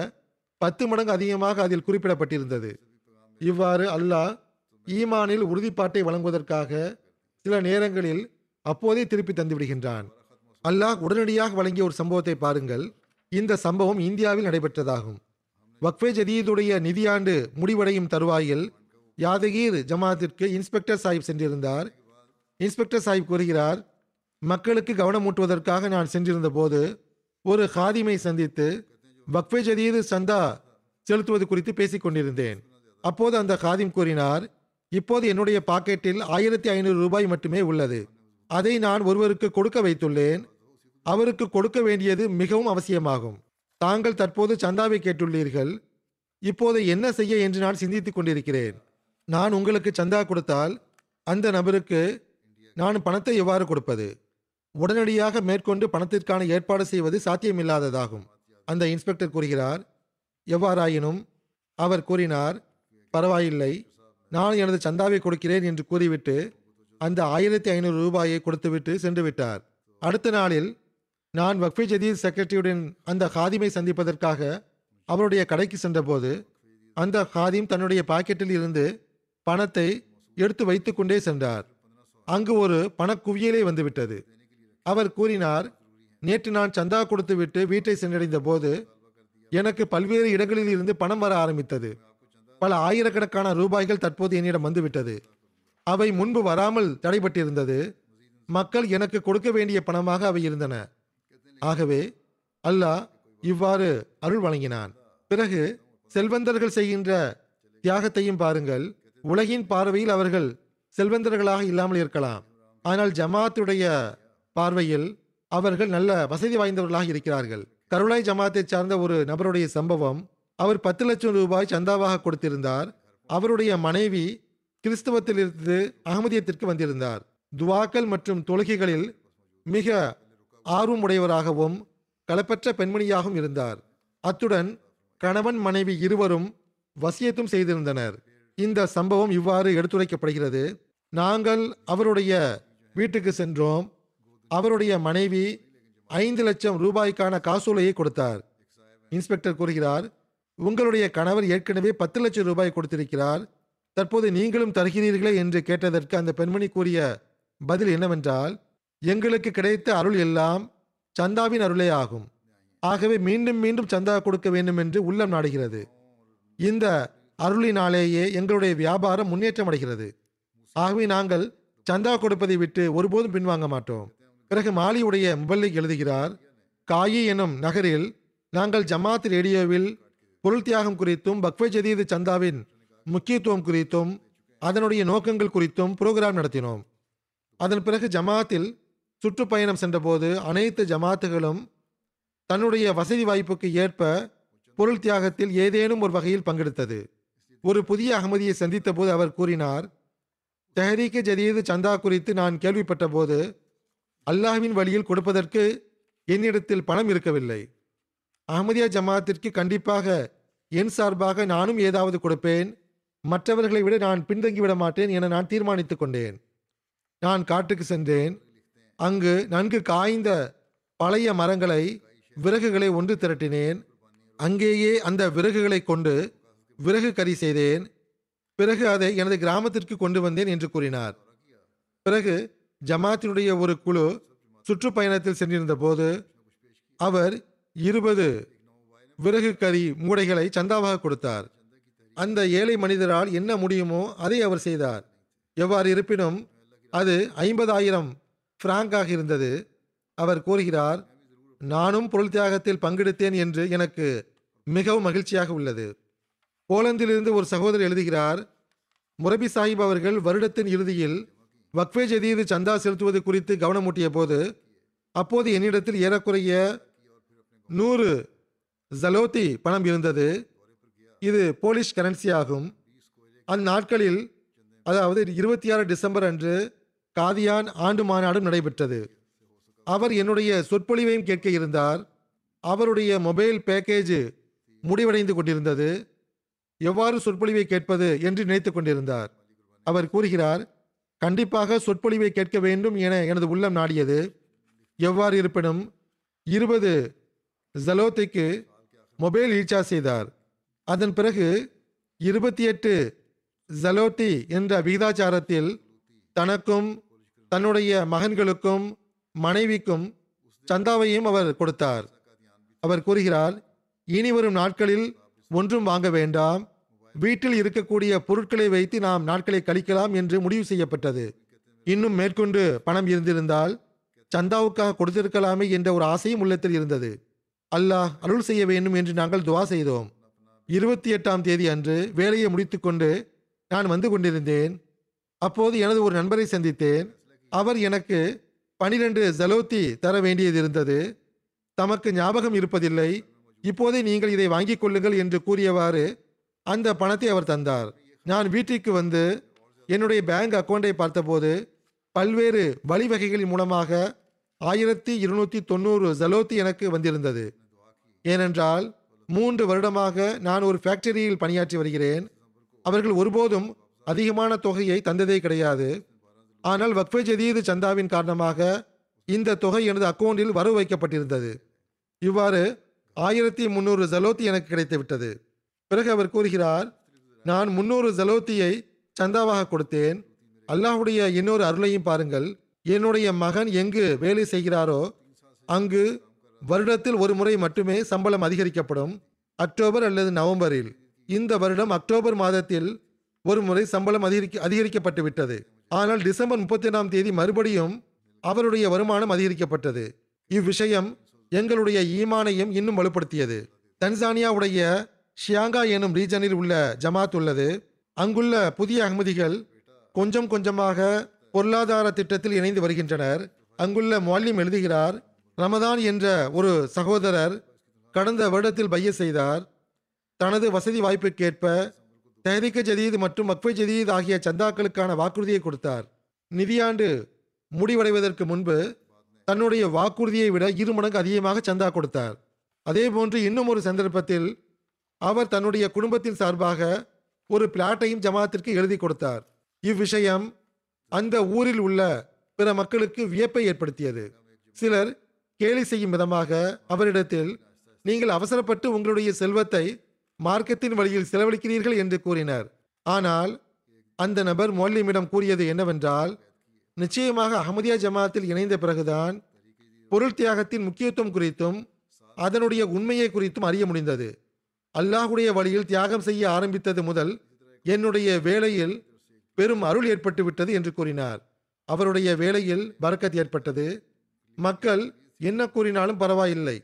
பத்து மடங்கு அதிகமாக அதில் குறிப்பிடப்பட்டிருந்தது. இவ்வாறு அல்லாஹ் ஈமானில் உறுதிப்பாட்டை வழங்குவதற்காக சில நேரங்களில் அப்போதே திருப்பி தந்துவிடுகின்றான். அல்லாஹ் உடனடியாக வழங்கிய ஒரு சம்பவத்தை பாருங்கள். இந்த சம்பவம் இந்தியாவில் நடைபெற்றதாகும். வக்ஃபே ஜதீதுடைய நிதியாண்டு முடிவடையும் தருவாயில் யாதகீர் ஜமாத்திற்கு இன்ஸ்பெக்டர் சாஹிப் சென்றிருந்தார். இன்ஸ்பெக்டர் சாஹிப் கூறுகிறார் மக்களுக்கு கவனமூட்டுவதற்காக நான் சென்றிருந்த போது ஒரு ஹாதிமை சந்தித்து வக்ஃபே ஜதீது சந்தா செலுத்துவது குறித்து பேசிக் கொண்டிருந்தேன். அப்போது அந்த ஹாதிம் கூறினார் இப்போது என்னுடைய பாக்கெட்டில் ஆயிரத்தி ஐநூறு ரூபாய் மட்டுமே உள்ளது. அதை நான் ஒருவருக்கு கொடுக்க வைத்துள்ளேன். அவருக்கு கொடுக்க வேண்டியது மிகவும் அவசியமாகும். தாங்கள் தற்போது சந்தாவை கேட்டுள்ளீர்கள். இப்போது என்ன செய்ய என்று நான் சிந்தித்துக் கொண்டிருக்கிறேன். நான் உங்களுக்கு சந்தா கொடுத்தால் அந்த நபருக்கு நான் பணத்தை எவ்வாறு கொடுப்பது? உடனடியாக மேற்கொண்டு பணத்திற்கான ஏற்பாடு செய்வது சாத்தியமில்லாததாகும். அந்த இன்ஸ்பெக்டர் கூறுகிறார் எவ்வாறாயினும் அவர் கூறினார் பரவாயில்லை நான் எனது சந்தாவை கொடுக்கிறேன் என்று கூறிவிட்டு அந்த ஆயிரத்தி ஐநூறு ரூபாயை கொடுத்துவிட்டு சென்று விட்டார். அடுத்த நாளில் நான் வக்ஃபி ஜதீத் செக்ரட்டரியுடன் அந்த ஹாதிமை சந்திப்பதற்காக அவருடைய கடைக்கு சென்றபோது அந்த ஹாதிம் தன்னுடைய பாக்கெட்டில் இருந்து பணத்தை எடுத்து வைத்துக்கொண்டே சென்றார். அங்கு ஒரு பணக்குவியலே வந்துவிட்டது. அவர் கூறினார் நேற்று நான் சந்தா கொடுத்துவிட்டு வீட்டை சென்றடைந்த போது எனக்கு பல்வேறு இடங்களில் இருந்து பணம் வர ஆரம்பித்தது. பல ஆயிரக்கணக்கான ரூபாய்கள் தற்போது என்னிடம் வந்துவிட்டது. அவை முன்பு வராமல் தடைபட்டிருந்தது. மக்கள் எனக்கு கொடுக்க வேண்டிய பணமாக அவை இருந்தன. ஆகவே அல்லாஹ் இவ்வாறு அருள் வழங்கினான். பிறகு செல்வந்தர்கள் செய்கின்ற தியாகத்தையும் பாருங்கள். உலகின் பார்வையில் அவர்கள் செல்வந்தர்களாக இல்லாமல் இருக்கலாம். ஆனால் ஜமாத்துடைய பார்வையில் அவர்கள் நல்ல வசதி வாய்ந்தவர்களாக இருக்கிறார்கள். கருளாய் ஜமாத்தை சார்ந்த ஒரு நபருடைய சம்பவம் அவர் பத்து லட்சம் ரூபாய் சந்தாவாக கொடுத்திருந்தார். அவருடைய மனைவி கிறிஸ்தவத்திலிருந்து அகமதியத்திற்கு வந்திருந்தார். துவாக்கள் மற்றும் தொழுகைகளில் மிக ஆர்வமுடையவராகவும் களப்பற்ற பெண்மணியாகவும் இருந்தார். அத்துடன் கணவன் மனைவி இருவரும் வசியத்தும் செய்திருந்தனர். இந்த சம்பவம் இவ்வாறு எடுத்துரைக்கப்படுகிறது. நாங்கள் அவருடைய வீட்டுக்கு சென்றோம். அவருடைய மனைவி ஐந்து லட்சம் ரூபாய்க்கான காசோலையை கொடுத்தார். இன்ஸ்பெக்டர் கூறுகிறார் உங்களுடைய கணவர் ஏற்கனவே பத்து லட்சம் ரூபாய் கொடுத்திருக்கிறார். தற்போது நீங்களும் தருகிறீர்களே? என்று கேட்டதற்கு அந்த பெண்மணி கூறிய பதில் என்னவென்றால் எங்களுக்கு கிடைத்த அருள் எல்லாம் சந்தாவின் அருளே ஆகும். ஆகவே மீண்டும் மீண்டும் சந்தா கொடுக்க வேண்டும் என்று உள்ளம் நாடுகிறது. இந்த அருளினாலேயே எங்களுடைய வியாபாரம் முன்னேற்றம் அடைகிறது ஆகவே நாங்கள் சந்தா கொடுப்பதை விட்டு ஒருபோதும் பின்வாங்க மாட்டோம். பிறகு மாலியுடைய முபல்லிக் எழுதுகிறார் காயி எனும் நகரில் நாங்கள் ஜமாத் ரேடியோவில் பொருள் தியாகம் குறித்தும் பக்வை ஜதீது சந்தாவின் முக்கியத்துவம் குறித்தும் அதனுடைய நோக்கங்கள் குறித்தும் புரோகிராம் நடத்தினோம். அதன் பிறகு ஜமாத்தில் சுற்றுப்பயணம் சென்றபோது அனைத்து ஜமாத்துகளும் தன்னுடைய வசதி வாய்ப்புக்கு ஏற்ப பொருள் தியாகத்தில் ஏதேனும் ஒரு வகையில் பங்கெடுத்தது. ஒரு புதிய அகமதியை சந்தித்த போது அவர் கூறினார் தெஹரீக்கு ஜதீது சந்தா குறித்து நான் கேள்விப்பட்ட போது அல்லாஹ்வின் வழியில் கொடுப்பதற்கு என்னிடத்தில் பணம் இருக்கவில்லை. அஹமதியா ஜமாத்திற்கு கண்டிப்பாக என் சார்பாக நானும் ஏதாவது கொடுப்பேன். மற்றவர்களை விட நான் பின்தங்கிவிட மாட்டேன் என நான் தீர்மானித்துக் கொண்டேன். நான் காட்டுக்கு சென்றேன். அங்கு நன்கு காய்ந்த பழைய மரங்களை விறகுகளை ஒன்று திரட்டினேன். அங்கேயே அந்த விறகுகளை கொண்டு விறகு கறி செய்தேன். பிறகு அதை எனது கிராமத்திற்கு கொண்டு வந்தேன் என்று கூறினார். பிறகு ஜமாத்தினுடைய ஒரு குழு சுற்றுப்பயணத்தில் சென்றிருந்த போது அவர் இருபது விறகு கறி மூடைகளை சந்தாவாக கொடுத்தார். அந்த ஏழை மனிதரால் என்ன முடியுமோ அதை அவர் செய்தார். எவ்வாறு இருப்பினும் அது ஐம்பதாயிரம் பிராங்காக இருந்தது. அவர் கூறுகிறார் நானும் பொருள் தியாகத்தில் பங்கெடுத்தேன் என்று எனக்கு மிகவும் மகிழ்ச்சியாக உள்ளது. போலந்திலிருந்து ஒரு சகோதரர் எழுதுகிறார் முரபி சாஹிப் அவர்கள் வருடத்தின் இறுதியில் வக்ஃபே ஜதீது சந்தா செலுத்துவது குறித்து கவனமூட்டிய போது அப்போது என்னிடத்தில் ஏறக்குறைய நூறு ஜலோத்தி பணம் இருந்தது. இது போலிஷ் கரன்சி ஆகும். அந்நாட்களில் அதாவது இருபத்தி ஆறு டிசம்பர் அன்று காதியான் ஆண்டு மாநாடும் நடைபெற்றது. அவர் என்னுடைய சொற்பொழிவையும் கேட்க இருந்தார். அவருடைய மொபைல் பேக்கேஜ் முடிவடைந்து கொண்டிருந்தது. எவ்வாறு சொற்பொழிவை கேட்பது என்று நினைத்துக் கொண்டிருந்தார். அவர் கூறுகிறார் கண்டிப்பாக சொற்பொழிவை கேட்க வேண்டும் என எனது உள்ளம் நாடியது. எவ்வாறு இருப்பினும் இருபது ஜலோத்திக்கு மொபைல் ரீசார்ஜ் செய்தார். அதன் பிறகு இருபத்தி எட்டு ஜலோத்தி என்ற விகிதாச்சாரத்தில் தனக்கும் தன்னுடைய மகன்களுக்கும் மனைவிக்கும் சந்தாவையும் அவர் கொடுத்தார். அவர் கூறுகிறார் இனி வரும் நாட்களில் ஒன்றும் வாங்க வேண்டாம். வீட்டில் இருக்கக்கூடிய பொருட்களை வைத்து நாம் நாட்களை கழிக்கலாம் என்று முடிவு செய்யப்பட்டது. இன்னும் மேற்கொண்டு பணம் இருந்திருந்தால் சந்தாவுக்காக கொடுத்திருக்கலாமே என்ற ஒரு ஆசையும் உள்ளத்தில் இருந்தது. அல்லாஹ் அருள் செய்ய வேண்டும் என்று நாங்கள் துவா செய்தோம். இருபத்தி எட்டாம் தேதி அன்று வேலையை முடித்துக்கொண்டு நான் வந்து கொண்டிருந்தேன். அப்போது எனது ஒரு நண்பரை சந்தித்தேன். அவர் எனக்கு பனிரெண்டு ஜலோத்தி தர வேண்டியது இருந்தது. தமக்கு ஞாபகம் இருப்பதில்லை. இப்போதே நீங்கள் இதை வாங்கிக் கொள்ளுங்கள் என்று கூறியவாறு அந்த பணத்தை அவர் தந்தார். நான் வீட்டிற்கு வந்து என்னுடைய பேங்க் அக்கௌண்டை பார்த்தபோது பல்வேறு வழிவகைகளின் மூலமாக ஆயிரத்தி இருநூத்தி தொண்ணூறு ஜலோத்தி எனக்கு வந்திருந்தது. ஏனென்றால் மூன்று வருடமாக நான் ஒரு ஃபேக்டரியில் பணியாற்றி வருகிறேன். அவர்கள் ஒருபோதும் அதிகமான தொகையை தந்ததே கிடையாது. ஆனால் வக்ஃபே ஜதீது சந்தாவின் காரணமாக இந்த தொகை எனது அக்கௌண்டில் வரவு வைக்கப்பட்டிருந்தது. இவ்வாறு ஆயிரத்தி முந்நூறு ஜலோத்தி எனக்கு கிடைத்து விட்டது. பிறகு அவர் கூறுகிறார் நான் முந்நூறு ஜலோத்தியை சந்தாவாக கொடுத்தேன். அல்லாஹுடைய இன்னொரு அருளையும் பாருங்கள். என்னுடைய மகன் எங்கு வேலை செய்கிறாரோ அங்கு வருடத்தில் ஒரு முறை மட்டுமே சம்பளம் அதிகரிக்கப்படும். அக்டோபர் அல்லது நவம்பரில். இந்த வருடம் அக்டோபர் மாதத்தில் ஒரு முறை சம்பளம் அதிகரிக்க அதிகரிக்கப்பட்டு விட்டது. ஆனால் டிசம்பர் முப்பத்தி ஒன்றாம் தேதி மறுபடியும் அவருடைய வருமானம் அதிகரிக்கப்பட்டது. இவ்விஷயம் எங்களுடைய ஈமானையும் இன்னும் வலுப்படுத்தியது. தன்சானியாவுடைய ஷியாங்கா எனும் ரீஜனில் உள்ள ஜமாத் உள்ளது. அங்குள்ள புதிய அகமதிகள் கொஞ்சம் கொஞ்சமாக பொருளாதார திட்டத்தில் இணைந்து வருகின்றனர். அங்குள்ள மொல்லிம் எழுதுகிறார் ரமதான் என்ற ஒரு சகோதரர் கடந்த வருடத்தில் பைய செய்தார். தனது வசதி வாய்ப்புக்கேற்ப தெஹரிக்க ஜதீத் மற்றும் மக்ஃபை ஜதீத் ஆகிய சந்தாக்களுக்கான வாக்குறுதியை கொடுத்தார். நிதியாண்டு முடிவடைவதற்கு முன்பு தன்னுடைய வாக்குறுதியை விட இரு மடங்கு அதிகமாக சந்தா கொடுத்தார். அதே போன்று இன்னும் ஒரு சந்தர்ப்பத்தில் அவர் தன்னுடைய குடும்பத்தின் சார்பாக ஒரு பிளாட்டையும் ஜமாத்திற்கு எழுதி கொடுத்தார். இவ்விஷயம் அந்த ஊரில் உள்ள பிற மக்களுக்கு வியப்பை ஏற்படுத்தியது. சிலர் கேலி செய்யும் விதமாக அவரிடத்தில் நீங்கள் அவசரப்பட்டு உங்களுடைய செல்வத்தை மார்க்கத்தின் வழியில் செலவழிக்கிறீர்கள் என்று கூறினர். ஆனால் அந்த நபர் மொல்லிமிடம் கூறியது என்னவென்றால் நிச்சயமாக அகமதியா ஜமாத்தில் இணைந்த பிறகுதான் பொருள் தியாகத்தின் முக்கியத்துவம் குறித்தும் அதனுடைய உண்மையை குறித்தும் அறிய முடிந்தது. அல்லாஹுடைய வழியில் தியாகம் செய்ய ஆரம்பித்தது முதல் என்னுடைய வேலையில் பெரும் அருள் ஏற்பட்டு விட்டது என்று கூறினார். அவருடைய வேலையில் பரக்கத் ஏற்பட்டது. மக்கள் என்ன கூறினாலும் பரவாயில்லை.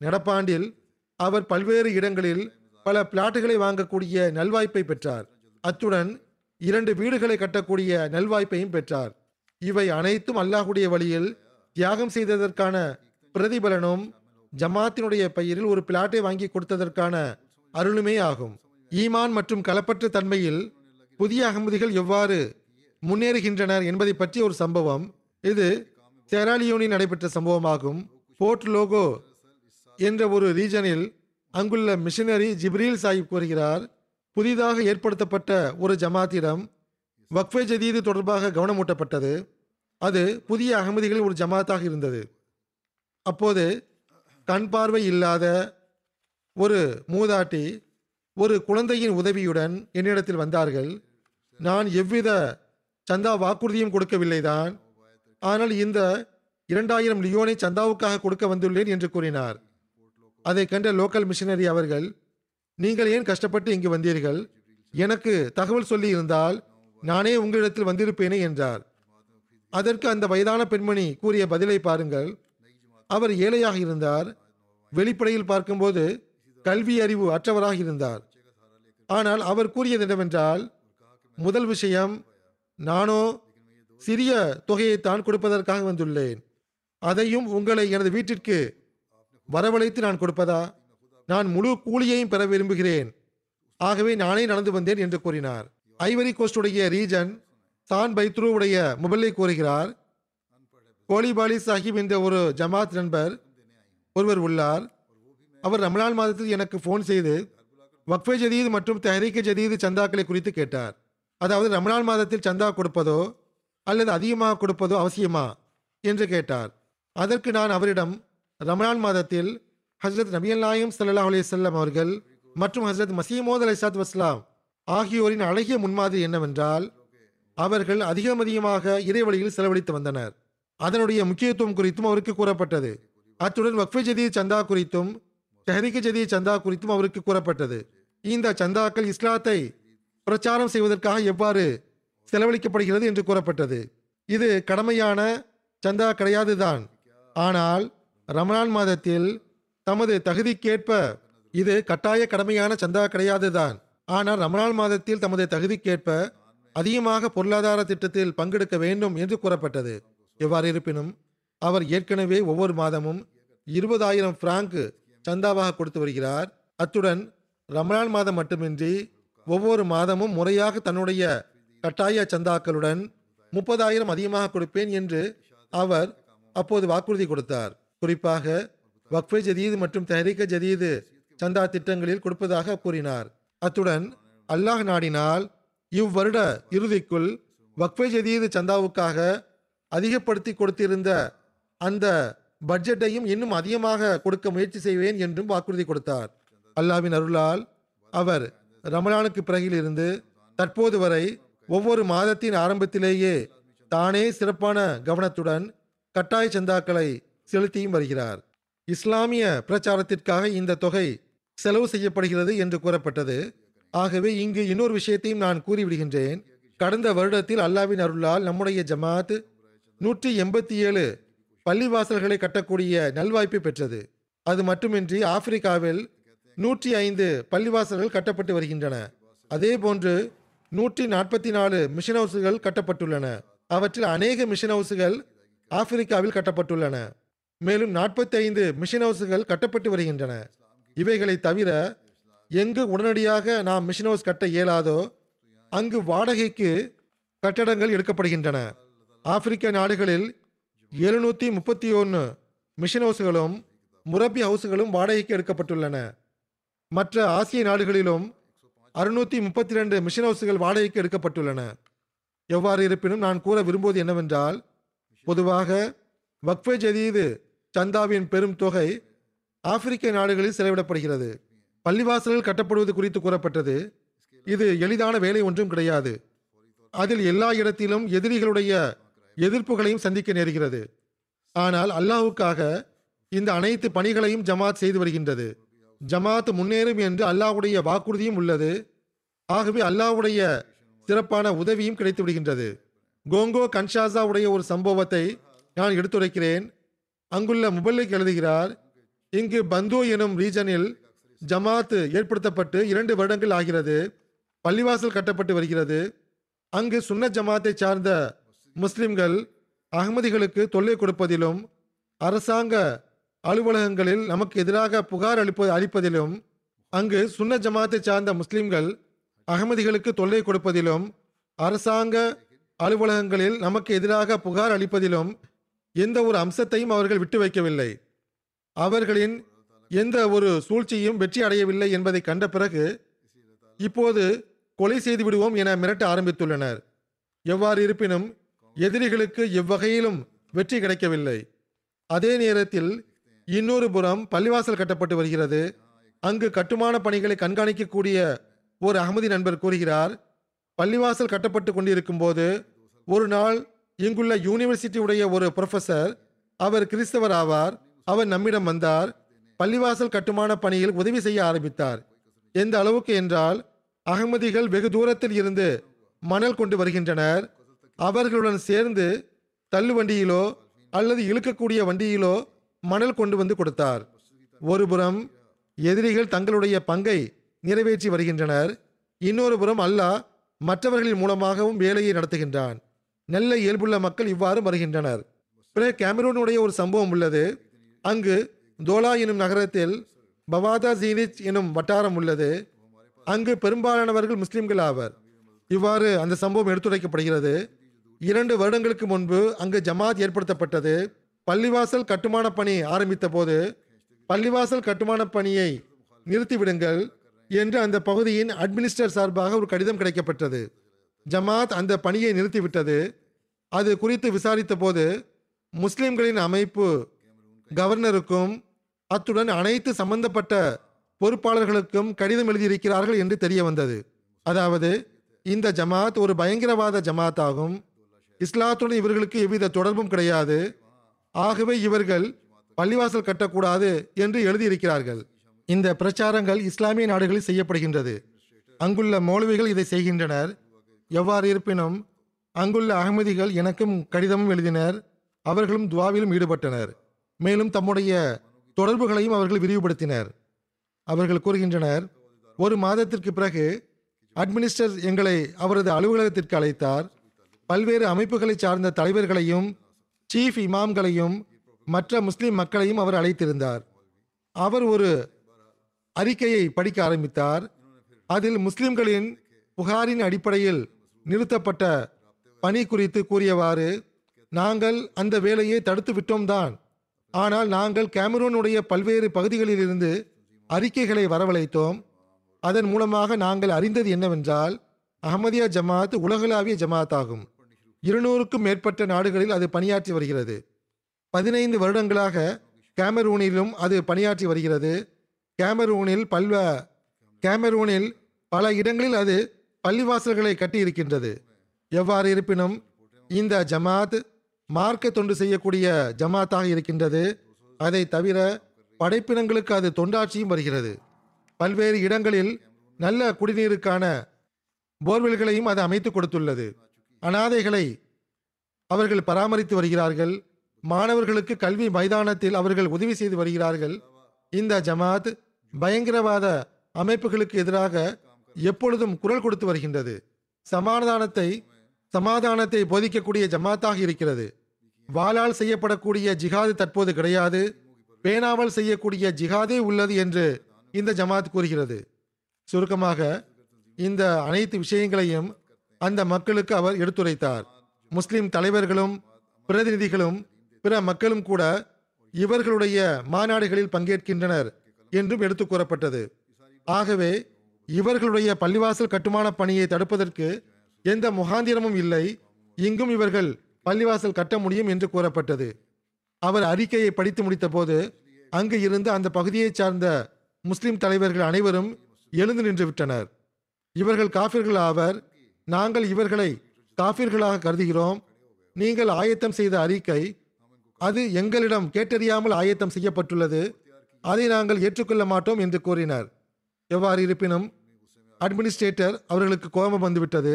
நடப்பாண்டில் அவர் பல்வேறு இடங்களில் பல பிளாட்டுகளை வாங்கக்கூடிய நல்வாய்ப்பை பெற்றார். அத்துடன் இரண்டு வீடுகளை கட்டக்கூடிய நல்வாய்ப்பையும் பெற்றார். இவை அனைத்தும் அல்லாஹுடைய வழியில் தியாகம் செய்ததற்கான பிரதிபலனும் ஜமாத்தினுடைய பெயரில் ஒரு பிளாட்டை வாங்கி கொடுத்ததற்கான அருளுமே ஆகும். ஈமான் மற்றும் களப்பற்ற தன்மையில் புதிய அகமதிகள் எவ்வாறு முன்னேறுகின்றனர் என்பதை பற்றிய ஒரு சம்பவம். இது செராலியோனில் நடைபெற்ற சம்பவமாகும். போர்ட் லோகோ என்ற ஒரு ரீஜனில் அங்குள்ள மிஷனரி ஜிப்ரீல் சாஹிப் கூறுகிறார் புதிதாக ஏற்படுத்தப்பட்ட ஒரு ஜமாத்திடம் வக்ஃபே ஜதீது தொடர்பாக கவனமூட்டப்பட்டது. அது புதிய அகமதிகளில் ஒரு ஜமாத்தாக இருந்தது. அப்போது கண் பார்வை இல்லாத ஒரு மூதாட்டி ஒரு குழந்தையின் உதவியுடன் என்னிடத்தில் வந்தார்கள். நான் எவ்வித சந்தா வாக்குறுதியும் கொடுக்கவில்லை தான். ஆனால் இந்த இரண்டாயிரம் லியோனை சந்தாவுக்காக கொடுக்க வந்துள்ளேன் என்று கூறினார். அதை கண்ட லோக்கல் மிஷினரி அவர்கள் நீங்கள் ஏன் கஷ்டப்பட்டு இங்கு வந்தீர்கள்? எனக்கு தகவல் சொல்லி இருந்தால் நானே உங்களிடத்தில் வந்திருப்பேனே என்றார். அதற்கு அந்த வயதான பெண்மணி கூறிய பதிலை பாருங்கள். அவர் ஏழையாக இருந்தார். வெளிப்படையில் பார்க்கும்போது கல்வி அறிவு அற்றவராக இருந்தார். ஆனால் அவர் கூறியது என்னவென்றால் முதல் விஷயம் நானோ சிறிய தொகையைத்தான் கொடுப்பதற்காக வந்துள்ளேன். அதையும் உங்களை எனது வீட்டிற்கு வரவழைத்து நான் கொடுப்பதா? நான் முழு கூலியையும் பெற விரும்புகிறேன். ஆகவே நானே நடந்து வந்தேன் என்று கூறினார். ஐவரி கோஸ்டுடைய ரீஜன் சான் பைத்ரூவுடைய முபல்லை கூறுகிறார். கோலிபாலி சாஹிப் என்ற ஒரு ஜமாத் நண்பர் ஒருவர் உள்ளார். அவர் ரமலான் மாதத்தில் எனக்கு ஃபோன் செய்து வக்ஃபே ஜதீத் மற்றும் தெஹரீக்க ஜதீது சந்தாக்களை குறித்து கேட்டார். அதாவது ரமலான் மாதத்தில் சந்தா கொடுப்பதோ அல்லது அதிகமாக கொடுப்பதோ அவசியமா என்று கேட்டார். அதற்கு நான் அவரிடம் ரமலான் மாதத்தில் ஹசரத் நபியல் நாயம் ஸல்லல்லாஹு அலைஹி அவர்கள் மற்றும் ஹசரத் மசீமோத் அலிசாத் வஸ்லாம் ஆகியோரின் அழகிய முன்மாதிரி என்னவென்றால் அவர்கள் அதிகம் அதிகமாக இறைவழியில் செலவழித்து வந்தனர். அதனுடைய முக்கியத்துவம் குறித்தும் அவருக்கு கூறப்பட்டது. அத்துடன் வக்ஃபை ஜதீத் சந்தா குறித்தும் தெஹரிக்கு ஜதீத் சந்தா குறித்தும் அவருக்கு கூறப்பட்டது. இந்த சந்தாக்கள் இஸ்லாத்தை பிரச்சாரம் செய்வதற்காக எவ்வாறு செலவழிக்கப்படுகிறது என்று கூறப்பட்டது. இது கடமையான சந்தா கிடையாதுதான். ஆனால் ரமலான் மாதத்தில் தமது தகுதிக்கேற்ப இது கட்டாய கடமையான சந்தா கிடையாதுதான். ஆனால் ரமலான் மாதத்தில் தமது தகுதிக்கேற்ப அதிகமாக பொருளாதார திட்டத்தில் பங்கெடுக்க வேண்டும் என்று கூறப்பட்டது. எவ்வாறு இருப்பினும் அவர் ஏற்கனவே ஒவ்வொரு மாதமும் இருபதாயிரம் பிராங்க் சந்தாவாக கொடுத்து வருகிறார். அத்துடன் ரமணான் மாதம் மட்டுமின்றி ஒவ்வொரு மாதமும் முறையாக தன்னுடைய கட்டாய சந்தாக்களுடன் முப்பதாயிரம் அதிகமாக கொடுப்பேன் என்று அவர் அப்போது வாக்குறுதி கொடுத்தார். குறிப்பாக வக்ஃபே ஜதீது மற்றும் தெஹரிக்க ஜதீது சந்தா திட்டங்களில் கொடுப்பதாக கூறினார். அத்துடன் அல்லாஹ் நாடினால் இவ்வருட இறுதிக்குள் வக்ஃபே ஜதீது சந்தாவுக்காக அதிகப்படுத்தி கொடுத்திருந்த அந்த பட்ஜெட்டையும் இன்னும் அதிகமாக கொடுக்க முயற்சி செய்வேன் என்றும் வாக்குறுதி கொடுத்தார். அல்லாவின் அருளால் அவர் ரமலானுக்கு பிறகிலிருந்து தற்போது வரை ஒவ்வொரு மாதத்தின் ஆரம்பத்திலேயே தானே சிறப்பான கவனத்துடன் கட்டாய சந்தாக்களை செலுத்தியும் வருகிறார். இஸ்லாமிய பிரச்சாரத்திற்காக இந்த தொகை செலவு செய்யப்படுகிறது என்று கூறப்பட்டது. ஆகவே இங்கு இன்னொரு விஷயத்தையும் நான் கூறிவிடுகின்றேன். கடந்த வருடத்தில் அல்லாவின் அருளால் நம்முடைய ஜமாத் நூற்றி எண்பத்தி ஏழு பள்ளிவாசல்களை கட்டக்கூடிய நல்வாய்ப்பு பெற்றது. அது மட்டுமின்றி ஆப்பிரிக்காவில் நூற்றி ஐந்து பள்ளிவாசல்கள் கட்டப்பட்டு வருகின்றன. அதே போன்று நூற்றி நாற்பத்தி நாலு மிஷன் ஹவுஸுகள் கட்டப்பட்டுள்ளன. அவற்றில் அநேக மிஷன் ஹவுஸுகள் ஆப்பிரிக்காவில் கட்டப்பட்டுள்ளன. மேலும் நாற்பத்தி ஐந்து மிஷன் ஹவுஸுகள் கட்டப்பட்டு வருகின்றன. இவைகளை தவிர எங்கு உடனடியாக நாம் மிஷன் ஹவுஸ் கட்ட இயலாதோ அங்கு வாடகைக்கு கட்டடங்கள் எடுக்கப்படுகின்றன. ஆப்பிரிக்க நாடுகளில் எழுநூற்றி முப்பத்தி ஒன்று மிஷன் ஹவுஸ்களும் முரப்பி ஹவுஸ்களும் வாடகைக்கு எடுக்கப்பட்டுள்ளன. மற்ற ஆசிய நாடுகளிலும் அறுநூற்றி முப்பத்தி ரெண்டு மிஷன் ஹவுஸ்கள் வாடகைக்கு எடுக்கப்பட்டுள்ளன. எவ்வாறு இருப்பினும் நான் கூற விரும்புவது என்னவென்றால் பொதுவாக வக்ஃபே ஜதீது சந்தாவின் பெரும் தொகை ஆப்பிரிக்க நாடுகளில் செலவிடப்படுகிறது பள்ளிவாசல்கள் கட்டப்படுவது குறித்து கூறப்பட்டது. இது எளிதான வேலை ஒன்றும் கிடையாது. அதில் எல்லா இடத்திலும் எதிரிகளுடைய எதிர்ப்புகளையும் சந்திக்க நேருகிறது. ஆனால் அல்லாஹ்வுக்காக இந்த அனைத்து பணிகளையும் ஜமாத் செய்து வருகின்றது. ஜமாத் முன்னேறும் என்று அல்லாஹ்வுடைய வாக்குறுதியும் உள்ளது. ஆகவே அல்லாஹ்வுடைய சிறப்பான உதவியும் கிடைத்து விடுகின்றது. கோங்கோ கன்ஷாசாவுடைய ஒரு சம்பவத்தை நான் எடுத்துரைக்கிறேன். அங்குள்ள முபல்லிக் எழுதுகிறார் இங்கு பந்து எனும் ரீஜனில் ஜமாத் ஏற்படுத்தப்பட்டு இரண்டு வருடங்கள் ஆகிறது. பள்ளிவாசல் கட்டப்பட்டு வருகிறது. அங்கு சுன்ன ஜமாத்தை சார்ந்த முஸ்லிம்கள் அகமதிகளுக்கு தொல்லை கொடுப்பதிலும் அரசாங்க அலுவலகங்களில் நமக்கு எதிராக புகார் அளிப்ப அளிப்பதிலும் அங்கு சுன்ன ஜமாத்தை சார்ந்த முஸ்லிம்கள் அகமதிகளுக்கு தொல்லை கொடுப்பதிலும் அரசாங்க அலுவலகங்களில் நமக்கு எதிராக புகார் அளிப்பதிலும் எந்த ஒரு அம்சத்தையும் அவர்கள் விட்டு வைக்கவில்லை. அவர்களின் எந்த ஒரு சூழ்ச்சியும் வெற்றி அடையவில்லை என்பதை கண்ட பிறகு இப்போது கொலை செய்து விடுவோம் என மிரட்ட ஆரம்பித்துள்ளனர். எவ்வாறு இருப்பினும் எதிரிகளுக்கு எவ்வகையிலும் வெற்றி கிடைக்கவில்லை. அதே நேரத்தில் இன்னொரு புறம் பள்ளிவாசல் கட்டப்பட்டு வருகிறது. அங்கு கட்டுமான பணிகளை கண்காணிக்கக்கூடிய ஒரு அகமதி நண்பர் கூறுகிறார் பள்ளிவாசல் கட்டப்பட்டு கொண்டிருக்கும் போது ஒரு நாள் இங்குள்ள யூனிவர்சிட்டி உடைய ஒரு ப்ரொஃபசர் அவர் கிறிஸ்தவர் ஆவார். அவர் நம்மிடம் வந்தார் பள்ளிவாசல் கட்டுமான பணியில் உதவி செய்ய ஆரம்பித்தார். எந்த அளவுக்கு என்றால் அகமதிகள் வெகு தூரத்தில் இருந்து மணல் கொண்டு வருகின்றனர். அவர்களுடன் சேர்ந்து தள்ளு வண்டியிலோ அல்லது இழுக்கக்கூடிய வண்டியிலோ மணல் கொண்டு வந்து கொடுத்தார். ஒருபுறம் எதிரிகள் தங்களுடைய பங்கை நிறைவேற்றி வருகின்றனர். இன்னொரு புறம் அல்லாஹ் மற்றவர்களின் மூலமாகவும் வேலையை நடத்துகின்றான். நல்ல இயல்புள்ள மக்கள் இவ்வாறு வருகின்றனர். பிறகு கேமரூனுடைய ஒரு சம்பவம் உள்ளது. அங்கு தோலா எனும் நகரத்தில் பவாதா ஜீனிச் எனும் வட்டாரம் உள்ளது. அங்கு பெரும்பாலானவர்கள் முஸ்லிம்கள் ஆவர். இவ்வாறு அந்த சம்பவம் எடுத்துரைக்கப்படுகிறது. இரண்டு வருடங்களுக்கு முன்பு அங்கு ஜமாத் ஏற்படுத்தப்பட்டது. பள்ளிவாசல் கட்டுமான பணி ஆரம்பித்த போது பள்ளிவாசல் கட்டுமான பணியை நிறுத்திவிடுங்கள் என்று அந்த பகுதியின் அட்மினிஸ்டர் சார்பாக ஒரு கடிதம் கிடைக்கப்பட்டது ஜமாத் அந்த பணியை நிறுத்திவிட்டது. அது குறித்து விசாரித்த போது முஸ்லிம்களின் அமைப்பு கவர்னருக்கும் அத்துடன் அனைத்து சம்பந்தப்பட்ட பொறுப்பாளர்களுக்கும் கடிதம் எழுதியிருக்கிறார்கள் என்று தெரிய வந்தது. அதாவது இந்த ஜமாத் ஒரு பயங்கரவாத ஜமாத் ஆகும் இஸ்லாத்துடன் இவர்களுக்கு எவ்வித தொடர்பும் கிடையாது. ஆகவே இவர்கள் பள்ளிவாசல் கட்டக்கூடாது என்று எழுதியிருக்கிறார்கள். இந்த பிரச்சாரங்கள் இஸ்லாமிய நாடுகளில் செய்யப்படுகின்றது. அங்குள்ள மௌலவிகள் இதை செய்கின்றனர். எவ்வாறு இருப்பினும் அங்குள்ள அகமதிகள் எனக்கும் கடிதமும் எழுதினர். அவர்களும் துவாவிலும் ஈடுபட்டனர். மேலும் தம்முடைய தொடர்புகளையும் அவர்கள் விரிவுபடுத்தினர். அவர்கள் கூறுகின்றனர் ஒரு மாதத்திற்கு பிறகு அட்மினிஸ்டர் எங்களை அவரது அலுவலகத்திற்கு அழைத்தார். பல்வேறு அமைப்புகளை சார்ந்த தலைவர்களையும் சீஃப் இமாம்களையும் மற்ற முஸ்லிம் மக்களையும் அவர் அழைத்திருந்தார். அவர் ஒரு அறிக்கையை படிக்க ஆரம்பித்தார். அதில் முஸ்லிம்களின் புகாரின் அடிப்படையில் நிறுத்தப்பட்ட பணி குறித்து கூறியவாறு நாங்கள் அந்த வேலையை தடுத்து விட்டோம் தான். ஆனால் நாங்கள் கேமரூனுடைய பல்வேறு பகுதிகளிலிருந்து அறிக்கைகளை வரவழைத்தோம். அதன் மூலமாக நாங்கள் அறிந்தது என்னவென்றால் அகமதியா ஜமாத் உலகளாவிய ஜமாத் ஆகும். இருநூறுக்கும் மேற்பட்ட நாடுகளில் அது பணியாற்றி வருகிறது. பதினைந்து வருடங்களாக கேமரூனிலும் அது பணியாற்றி வருகிறது. கேமரூனில் பல்வ கேமரூனில் பல இடங்களில் அது பள்ளிவாசல்களை கட்டியிருக்கின்றது. எவ்வாறு இருப்பினும் இந்த ஜமாத் மார்க்க தொண்டு செய்யக்கூடிய ஜமாத்தாக இருக்கின்றது. அதை தவிர படைப்பினங்களுக்கு அது தொண்டாட்சியும் வருகிறது. பல்வேறு இடங்களில் நல்ல குடிநீருக்கான போர்வெல்களையும் அது அமைத்து கொடுத்துள்ளது. அனாதைகளை அவர்கள் பராமரித்து வருகிறார்கள். மாணவர்களுக்கு கல்வி மைதானத்தில் அவர்கள் உதவி செய்து வருகிறார்கள். இந்த ஜமாத் பயங்கரவாத அமைப்புகளுக்கு எதிராக எப்பொழுதும் குரல் கொடுத்து வருகின்றது. சமாதானத்தை சமாதானத்தை போதிக்கக்கூடிய ஜமாத்தாக இருக்கிறது. வாளால் செய்யப்படக்கூடிய ஜிஹாது தற்போது கிடையாது. பேனாவால் செய்யக்கூடிய ஜிஹாதே உள்ளது என்று இந்த ஜமாத் கூறுகிறது. சுருக்கமாக இந்த அனைத்து விஷயங்களையும் அந்த மக்களுக்கு அவர் எடுத்துரைத்தார். முஸ்லிம் தலைவர்களும் பிரதிநிதிகளும் பிற மக்களும் கூட இவர்களுடைய மாநாடுகளில் பங்கேற்கின்றனர் என்றும் எடுத்து கூறப்பட்டது. ஆகவே இவர்களுடைய பள்ளிவாசல் கட்டுமான பணியை தடுப்பதற்கு எந்த முகாந்திரமும் இல்லை. இங்கும் இவர்கள் பள்ளிவாசல் கட்ட முடியும் என்று கூறப்பட்டது. அவர் அறிக்கையை படித்து முடித்தபோது அங்கு இருந்து அந்த பகுதியைச் சார்ந்த முஸ்லிம் தலைவர்கள் அனைவரும் எழுந்து நின்று விட்டனர். இவர்கள் காஃபிர்கள் ஆவர் நாங்கள் இவர்களை காஃபிர்களாக கருதுகிறோம். நீங்கள் ஆயத்தம் செய்த அறிக்கை அது எங்களிடம் கேட்டறியாமல் ஆயத்தம் செய்யப்பட்டுள்ளது. அதை நாங்கள் ஏற்றுக்கொள்ள மாட்டோம் என்று கூறினார். எவ்வாறு இருப்பினும் அட்மினிஸ்ட்ரேட்டர் அவர்களுக்கு கோபம் வந்துவிட்டது.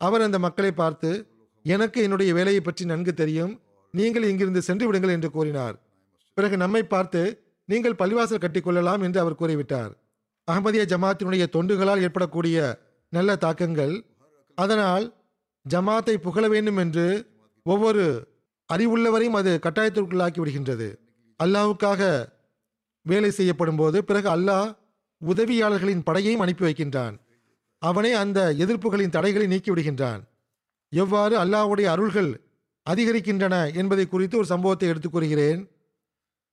அவர் அந்த மக்களை பார்த்து எனக்கு என்னுடைய வேலையை பற்றி நன்கு தெரியும். நீங்கள் இங்கிருந்து சென்று விடுங்கள் என்று கூறினார். பிறகு நம்மை பார்த்து நீங்கள் பள்ளிவாசல் கட்டிக்கொள்ளலாம் என்று அவர் கூறிவிட்டார். அகமதிய ஜமாத்தினுடைய தொண்டுகளால் ஏற்படக்கூடிய நல்ல தாக்கங்கள் அதனால் ஜமாத்தை புகழ வேண்டும் என்று ஒவ்வொரு அறிவுள்ளவரையும் அது கட்டாயத்திற்குள்ளாக்கி விடுகின்றது. அல்லாவுக்காக வேலை செய்யப்படும் போது பிறகு அல்லாஹ் உதவியாளர்களின் படையையும் அனுப்பி வைக்கின்றான். அவனே அந்த எதிர்ப்புகளின் தடைகளை நீக்கி விடுகின்றான். எவ்வாறு அல்லாஹ்வுடைய அருள்கள் அதிகரிக்கின்றன என்பதை குறித்து ஒரு சம்பவத்தை எடுத்துக் கூறுகிறேன்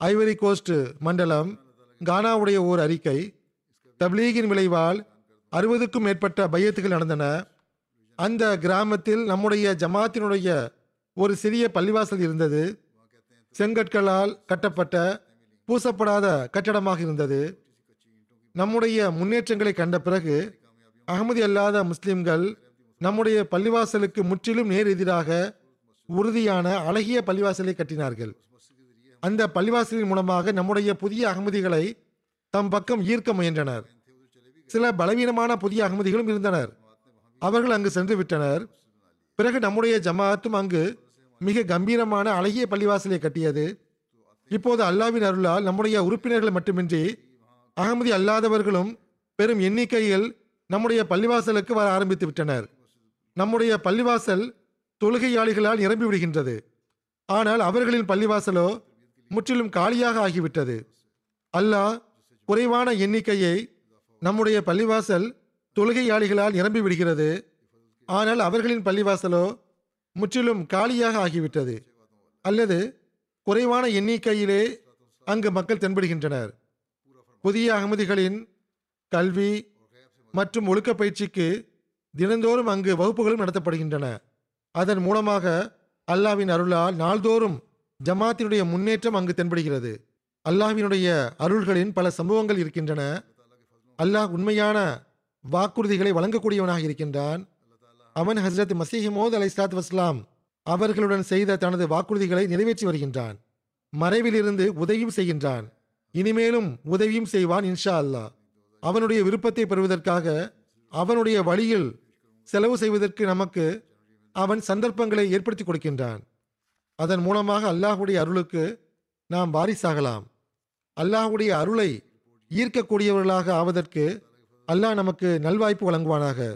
ஐவரி கோஸ்ட் மண்டலம் கானாவுடைய ஓர் அறிக்கை. தப்லீகின் விளைவால் அறுபதுக்கும் மேற்பட்ட பையத்துகள் நடந்தன. அந்த கிராமத்தில் நம்முடைய ஜமாத்தினுடைய ஒரு சிறிய பள்ளிவாசல் இருந்தது. செங்கற்களால் கட்டப்பட்ட பூசப்படாத கட்டடமாக இருந்தது. நம்முடைய முன்னேற்றங்களை கண்ட பிறகு அகமதி அல்லாத முஸ்லிம்கள் நம்முடைய பள்ளிவாசலுக்கு முற்றிலும் நேர் எதிராக உறுதியான அழகிய பள்ளிவாசலை கட்டினார்கள். அந்த பள்ளிவாசலின் மூலமாக நம்முடைய புதிய அகமதிகளை தம் பக்கம் ஈர்க்க முயன்றனர். சில பலவீனமான புதிய அகமதிகளும் இருந்தனர். அவர்கள் அங்கு சென்று விட்டனர். பிறகு நம்முடைய ஜமாத்தும் அங்கு மிக கம்பீரமான அழகிய பள்ளிவாசலை கட்டியது. இப்போது அல்லாவின் அருளால் நம்முடைய உறுப்பினர்கள் மட்டுமின்றி அகமதி அல்லாதவர்களும் பெரும் எண்ணிக்கையில் நம்முடைய பள்ளிவாசலுக்கு வர ஆரம்பித்து விட்டனர். நம்முடைய பள்ளிவாசல் தொழுகையாளிகளால் நிரம்பி விடுகின்றது. ஆனால் அவர்களின் பள்ளிவாசலோ முற்றிலும் காலியாக ஆகிவிட்டது. அல்லாஹ் குறைவான எண்ணிக்கையை நம்முடைய பள்ளிவாசல் தொழுகையாளிகளால் நிரம்பி விடுகிறது. ஆனால் அவர்களின் பள்ளிவாசலோ முற்றிலும் காலியாக ஆகிவிட்டது. அல்லது குறைவான எண்ணிக்கையிலே அங்கு மக்கள் தென்படுகின்றனர். புதிய அகமதிகளின் கல்வி மற்றும் ஒழுக்க பயிற்சிக்கு தினந்தோறும் அங்கு வகுப்புகளும் நடத்தப்படுகின்றன. அதன் மூலமாக அல்லாவின் அருளால் நாள்தோறும் ஜமாத்தினுடைய முன்னேற்றம் அங்கு தென்படுகிறது. அல்லாஹ்வினுடைய அருள்களின் பல சம்பவங்கள் இருக்கின்றன. அல்லாஹ் உண்மையான வாக்குறுதிகளை வழங்கக்கூடியவனாக இருக்கின்றான். அவன் ஹஸ்ரத் மசீஹமோத் அலை சாத் வஸ்லாம் அவர்களுடன் செய்த தனது வாக்குறுதிகளை நிறைவேற்றி வருகின்றான். மறைவிலிருந்து உதவியும் செய்கின்றான். இனிமேலும் உதவியும் செய்வான் இன்ஷா அல்லாஹ். அவனுடைய விருப்பத்தை பெறுவதற்காக அவனுடைய வழியில் செலவு செய்வதற்கு நமக்கு அவன் சந்தர்ப்பங்களை ஏற்படுத்தி கொடுக்கின்றான். அதன் மூலமாக அல்லாஹுடைய அருளுக்கு நாம் வாரிசாகலாம். அல்லாஹுடைய அருளை ஈர்க்கக்கூடியவர்களாக ஆவதற்கு அல்லாஹ் நமக்கு நல்வாய்ப்பு வழங்குவானாக.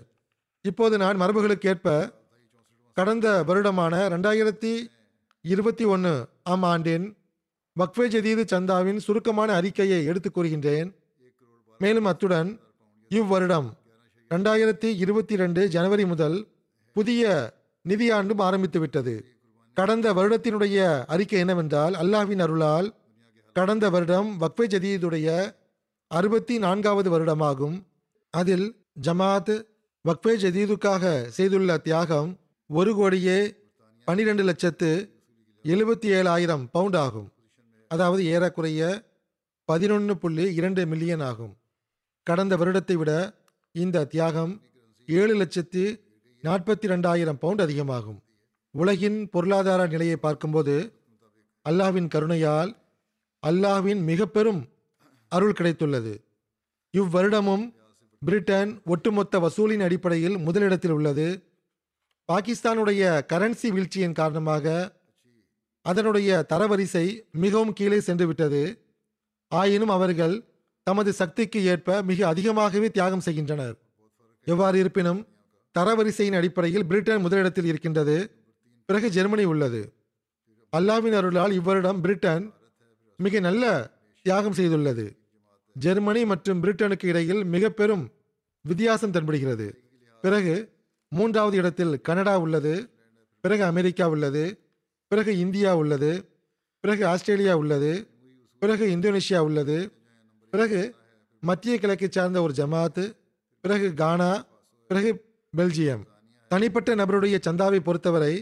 இப்போது நான் மரபுகளுக்கேற்ப கடந்த வருடமான ரெண்டாயிரத்தி இருபத்தி ஒன்று ஆம் ஆண்டின் வக்ஃபே ஜதீது சந்தாவின் சுருக்கமான அறிக்கையை எடுத்துக் கூறுகின்றேன். மேலும் அத்துடன் இவ்வருடம் ரெண்டாயிரத்தி இருபத்தி ரெண்டு ஜனவரி முதல் புதிய நிதியாண்டும் ஆரம்பித்து விட்டது கடந்த வருடத்தினுடைய அறிக்கை என்னவென்றால் அல்லாஹ்வின் அருளால் கடந்த வருடம் வக்ஃபே ஜதீதுடைய அறுபத்தி நான்காவது வருடமாகும். அதில் ஜமாத் வக்ஃபே ஜதீதுக்காக செய்துள்ள தியாகம் ஒரு கோடியே பன்னிரெண்டு லட்சத்து எழுபத்தி ஏழாயிரம் பவுண்ட் ஆகும். அதாவது ஏறக்குறைய பதினொன்று புள்ளி இரண்டு மில்லியன் ஆகும். கடந்த வருடத்தை விட இந்த தியாகம் ஏழு லட்சத்தி நாற்பத்தி ரெண்டாயிரம் பவுண்ட் அதிகமாகும். உலகின் பொருளாதார நிலையை பார்க்கும்போது அல்லாஹ்வின் கருணையால் அல்லாஹ்வின் மிக பெரும் அருள் கிடைத்துள்ளது. இவ்வருடமும் பிரிட்டன் ஒட்டுமொத்த வசூலின் அடிப்படையில் முதலிடத்தில் உள்ளது. பாகிஸ்தானுடைய கரன்சி வீழ்ச்சியின் காரணமாக அதனுடைய தரவரிசை மிகவும் கீழே சென்று விட்டது ஆயினும் அவர்கள் தமது சக்திக்கு ஏற்ப மிக அதிகமாகவே தியாகம் செய்கின்றனர். எவ்வாறு இருப்பினும் தரவரிசையின் அடிப்படையில் பிரிட்டன் முதலிடத்தில் இருக்கின்றது. பிறகு ஜெர்மனி உள்ளது. அல்லாவின் அருளால் இவ்வருடம் பிரிட்டன் மிக நல்ல தியாகம் செய்துள்ளது. ஜெர்மனி மற்றும் பிரிட்டனுக்கு இடையில் மிக பெரும் வித்தியாசம் தென்படுகிறது. பிறகு மூன்றாவது இடத்தில் கனடா உள்ளது. பிறகு அமெரிக்கா உள்ளது. பிறகு இந்தியா உள்ளது. பிறகு ஆஸ்திரேலியா உள்ளது. பிறகு இந்தோனேஷியா உள்ளது. பிறகு மத்திய கிழக்கை சார்ந்த ஒரு ஜமாத்து பிறகு கானா பிறகு பெல்ஜியம். தனிப்பட்ட நபருடைய சந்தாவை பொறுத்தவரை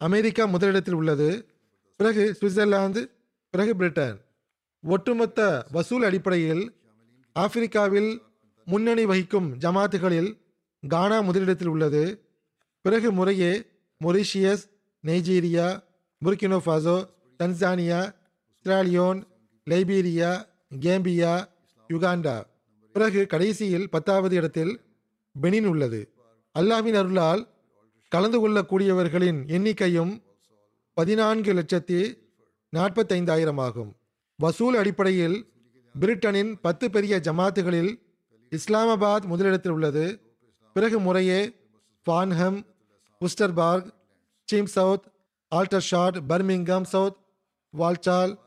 அமெரிக்கா முதலிடத்தில் உள்ளது பிறகு சுவிட்சர்லாந்து பிறகு பிரிட்டன். ஒட்டுமொத்த வசூல் அடிப்படையில் ஆப்பிரிக்காவில் முன்னணி வகிக்கும் ஜமாத்துகளில் கானா முதலிடத்தில் உள்ளது பிறகு முறையே Mauritius Nigeria Burkina Faso Tanzania Sierra Leone Liberia Gambia Uganda. பிறகு கடைசியில் பத்தாவது இடத்தில் பெனின் உள்ளது. அல்லாவின் அருளால் கலந்து கொள்ளக்கூடியவர்களின் எண்ணிக்கையும் பதினான்கு லட்சத்தி நாற்பத்தைந்தாயிரம் ஆகும். வசூல் அடிப்படையில் பிரிட்டனின் பத்து பெரிய ஜமாத்துகளில் இஸ்லாமாபாத் முதலிடத்தில் உள்ளது. பிறகு முறையே Farnham Worcester Park Cheam South Aldershot Birmingham South Walsall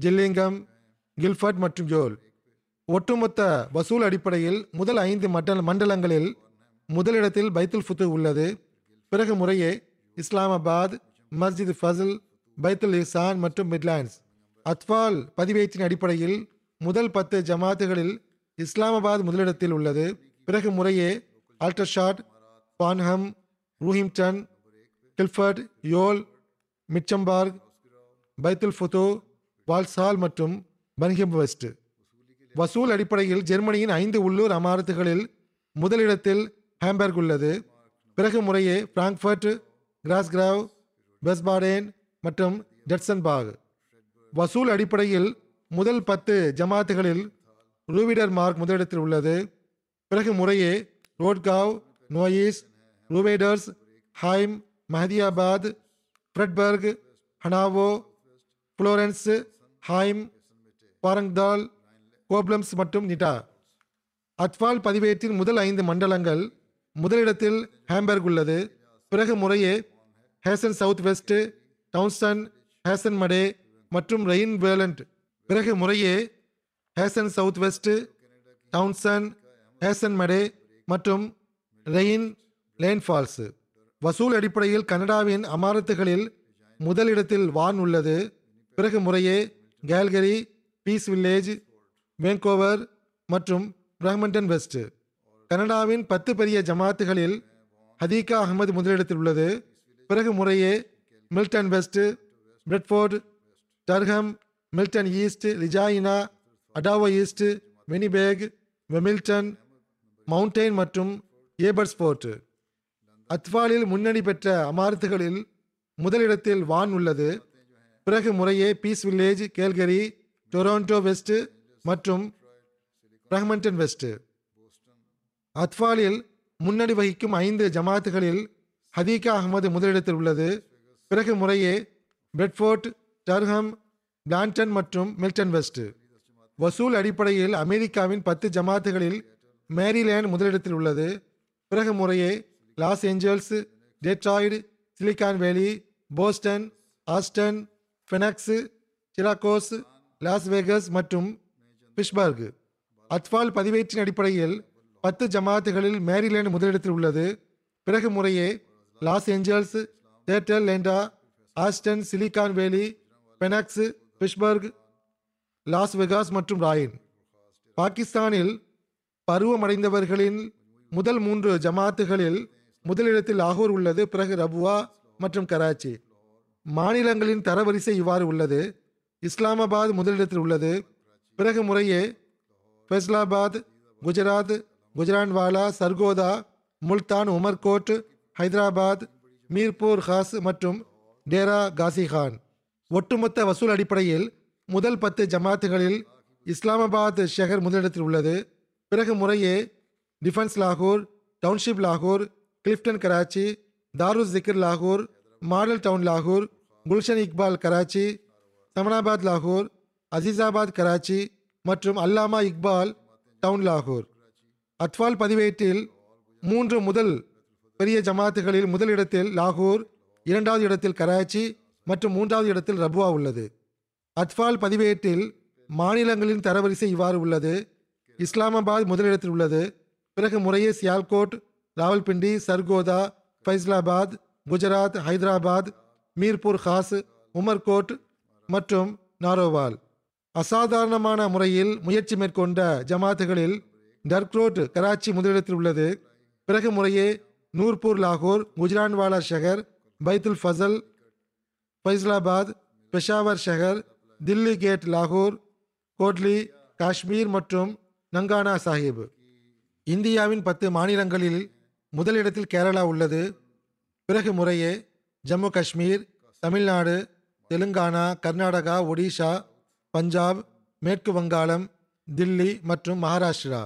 Gillingham Guildford மற்றும் யோல் ஒட்டுமொத்த வசூல் அடிப்படையில் முதல் ஐந்து மண்டல மண்டலங்களில் முதலிடத்தில் பைத்துல் ஃபுத்து உள்ளது. பிறகு முறையே இஸ்லாமாபாத் மஸ்ஜித் ஃபசல் பைத்துல் இசான் மற்றும் மிட்லாண்ட்ஸ். அத்வால் பதிவேற்றின் அடிப்படையில் முதல் பத்து ஜமாத்துகளில் இஸ்லாமாபாத் முதலிடத்தில் உள்ளது. பிறகு முறையே அல்ட்ரஷாட் பான்ஹம் ரூஹிம்டன் கில்ஃபர்ட் யோல் மிச்சம்பார்க் பைத்துல் ஃபுத்து வால்சால் மற்றும் பன்ஹிம் வெஸ்ட் வசூல் அடிப்படையில் ஜெர்மனியின் ஐந்து உள்ளூர் அமாரத்துகளில் முதலிடத்தில் ஹாம்பர்க் உள்ளது. பிறகு முறையே பிராங்க்ஃபர்ட் கிராஸ்கிராவ் பெஸ்பாடேன் மற்றும் டெட்சன்பாக் வசூல் அடிப்படையில் முதல் பத்து ஜமாத்துகளில் ரூவிடர் மார்க் முதலிடத்தில் உள்ளது. பிறகு முறையே ரோட்காவ் நோயிஸ் ரூவேடர்ஸ் ஹைம் மஹதியாபாத் ஃப்ரெட்பர்க் ஹனாவோ புளோரன்ஸ் ஹைம் பாரங்தால் கோப்லம்ஸ் மற்றும் நிட்டா. அத்வால் பதிவேட்டின் முதல் ஐந்து மண்டலங்கள் முதலிடத்தில் ஹேம்பர்க் உள்ளது. பிறகு முறையே ஹேசன் சவுத் வெஸ்ட் டவுன்ஸ்டன் ஹேசன் மடே மற்றும் ரெயின் வேலண்ட் பிறகு முறையே ஹேசன் சவுத் வெஸ்ட் டவுன்சன் ஹேசன் மடே மற்றும் ரெயின் லேன் ஃபால்ஸ். வசூல் அடிப்படையில் கனடாவின் அமாரத்துகளில் முதலிடத்தில் வான் உள்ளது. பிறகு முறையே கேல்கரி பீஸ் வில்லேஜ் வேங்கோவர் மற்றும் பிரஹ்மண்டன் வெஸ்ட் கனடாவின் பத்து பெரிய ஜமாத்துகளில் ஹதீகா அகமது முதலிடத்தில் உள்ளது. பிறகு முறையே Milton West Bradford Durham Milton East Regina Ottawa East Winnipeg Hamilton Mountain மற்றும் ஏபர்ஸ்போர்ட் அத்வாலில் முன்னணி பெற்ற அமாரத்துகளில் முதலிடத்தில் வான் உள்ளது. பிறகு முறையே Peace Village Calgary Toronto West மற்றும் பிரஹ்மண்டன் வெஸ்ட். அத்வாலில் முன்னணி வகிக்கும் ஐந்து ஜமாத்துகளில் ஹதீகா அகமது முதலிடத்தில் உள்ளது. பிறகு முறையே பிரெட்ஃபோர்ட் டர்ஹம் பிளான்டன் மற்றும் மில்டன் வெஸ்ட். வசூல் அடிப்படையில் அமெரிக்காவின் பத்து ஜமாத்துகளில் மேரிலேண்ட் முதலிடத்தில் உள்ளது. பிறகு முறையே Los Angeles Detroit Silicon Valley Boston Austin Phoenix Syracuse Las Vegas மற்றும் பிஷ்பர்க் அத்வால் பதிவேற்றின் அடிப்படையில் பத்து ஜமாத்துகளில் மேரிலேண்ட் முதலிடத்தில் உள்ளது. பிறகு முறையே லாஸ் ஏஞ்சல்ஸ் தேட்டர் லேண்டா Austin Silicon Valley Phoenix Pittsburgh loss Vegas மற்றும் ராயின் பாகிஸ்தானில் பருவமடைந்தவர்களின் முதல் மூன்று ஜமாத்துகளில் முதலிடத்தில் லாகூர் உள்ளது. பிறகு ரபுவா மற்றும் கராச்சி. மாநிலங்களின் தரவரிசை இவ்வாறு உள்ளது. இஸ்லாமாபாத் முதலிடத்தில் உள்ளது. பிறகு முறையே ஃபைஸ்லாபாத் குஜராத் குஜரான்வாலா சர்கோதா முல்தான் உமர்கோட் ஹைதராபாத் மீர்பூர் ஹாஸ் மற்றும் டேரா காசிகான். ஒட்டுமொத்த வசூல் அடிப்படையில் முதல் பத்து ஜமாத்துகளில் இஸ்லாமாபாத் ஷெஹர் முதலிடத்தில் உள்ளது. பிறகு முறையே டிஃபென்ஸ் லாகூர் டவுன்ஷிப் லாகூர் கிளிஃப்டன் கராச்சி தாருஸ் ஜிக்ர் லாகூர் மாடல் டவுன் லாகூர் குல்ஷன் இக்பால் கராச்சி சமனாபாத் லாகூர் அசிசாபாத் கராச்சி மற்றும் அல்லாமா இக்பால் டவுன் லாகூர். அத்வால் பதிவேட்டில் மூன்று முதல் பெரிய ஜமாத்துகளில் முதலிடத்தில் லாகூர் இரண்டாவது இடத்தில் கராச்சி மற்றும் மூன்றாவது இடத்தில் ரபுவா உள்ளது. அத்வால் பதிவேட்டில் மாநிலங்களின் தரவரிசை இவ்வாறு உள்ளது. இஸ்லாமாபாத் முதலிடத்தில் உள்ளது. பிறகு முறையே சியால்கோட் ராவல்பிண்டி சர்கோதா ஃபைஸ்லாபாத் குஜராத் ஹைதராபாத் மீர்பூர் ஹாஸ் உமர்கோட் மற்றும் நாரோவால். அசாதாரணமான முறையில் முயற்சி மேற்கொண்ட ஜமாத்துகளில் டர்க்ரோட் கராச்சி முதலிடத்தில் உள்ளது. பிறகு முறையே நூர்பூர் லாகூர் குஜரான்வாலா ஷஹர் பைத்துல் ஃபசல் ஃபைஸ்லாபாத் பெஷாவர் ஷஹர் தில்லி கேட் லாகூர் கோட்லி காஷ்மீர் மற்றும் நங்கானா சாஹிப். இந்தியாவின் பத்து மாநிலங்களில் முதலிடத்தில் கேரளா உள்ளது. பிறகு முறையே ஜம்மு காஷ்மீர் தமிழ்நாடு தெலுங்கானா கர்நாடகா ஒடிஷா பஞ்சாப் மேற்கு வங்காளம் தில்லி மற்றும் மகாராஷ்டிரா.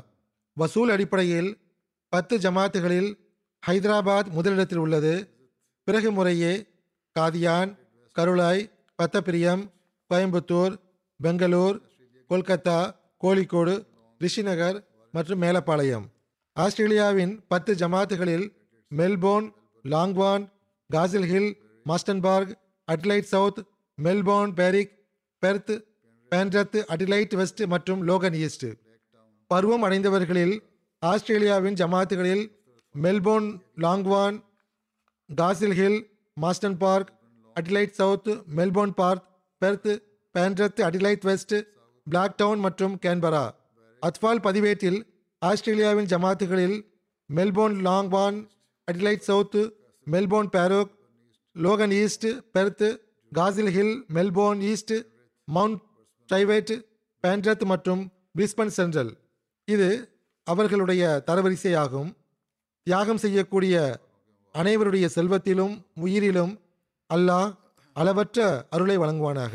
வசூல் அடிப்படையில் பத்து ஜமாத்துகளில் ஹைதராபாத் முதலிடத்தில் உள்ளது. பிறகு முறையே காதியான் கருளாய் பத்தப்பிரியம் கோயம்புத்தூர் பெங்களூர் கொல்கத்தா கோழிக்கோடு ரிஷிநகர் மற்றும் மேலப்பாளையம். ஆஸ்திரேலியாவின் பத்து ஜமாத்துகளில் Melbourne லாங்வான் Castle Hill Marsden Park Adelaide South Melbourne Berwick Perth Penrith Adelaide West மற்றும் லோகன் ஈஸ்ட் பருவம் அடைந்தவர்களில் ஆஸ்திரேலியாவின் ஜமாத்துகளில் மெல்போர்ன் லாங்வான் Castle Hill Marsden park Adelaide South Melbourne Park Perth Penrith Adelaide West Blacktown மற்றும் கேன்பரா அத்வால் பதிவேட்டில் ஆஸ்திரேலியாவின் ஜமாத்துகளில் மெல்போர்ன் லாங்வான் Adelaide South Melbourne Berwick Logan East Perth Castle Hill Melbourne East Mount டைவேட் பேண்ட்ரத் மற்றும் பிரிஸ்பன் சென்ட்ரல். இது அவர்களுடைய தரவரிசையாகும். தியாகம் செய்யக்கூடிய அனைவருடைய செல்வத்திலும் உயிரிலும் அல்லாஹ் அளவற்ற அருளை வழங்குவானாக.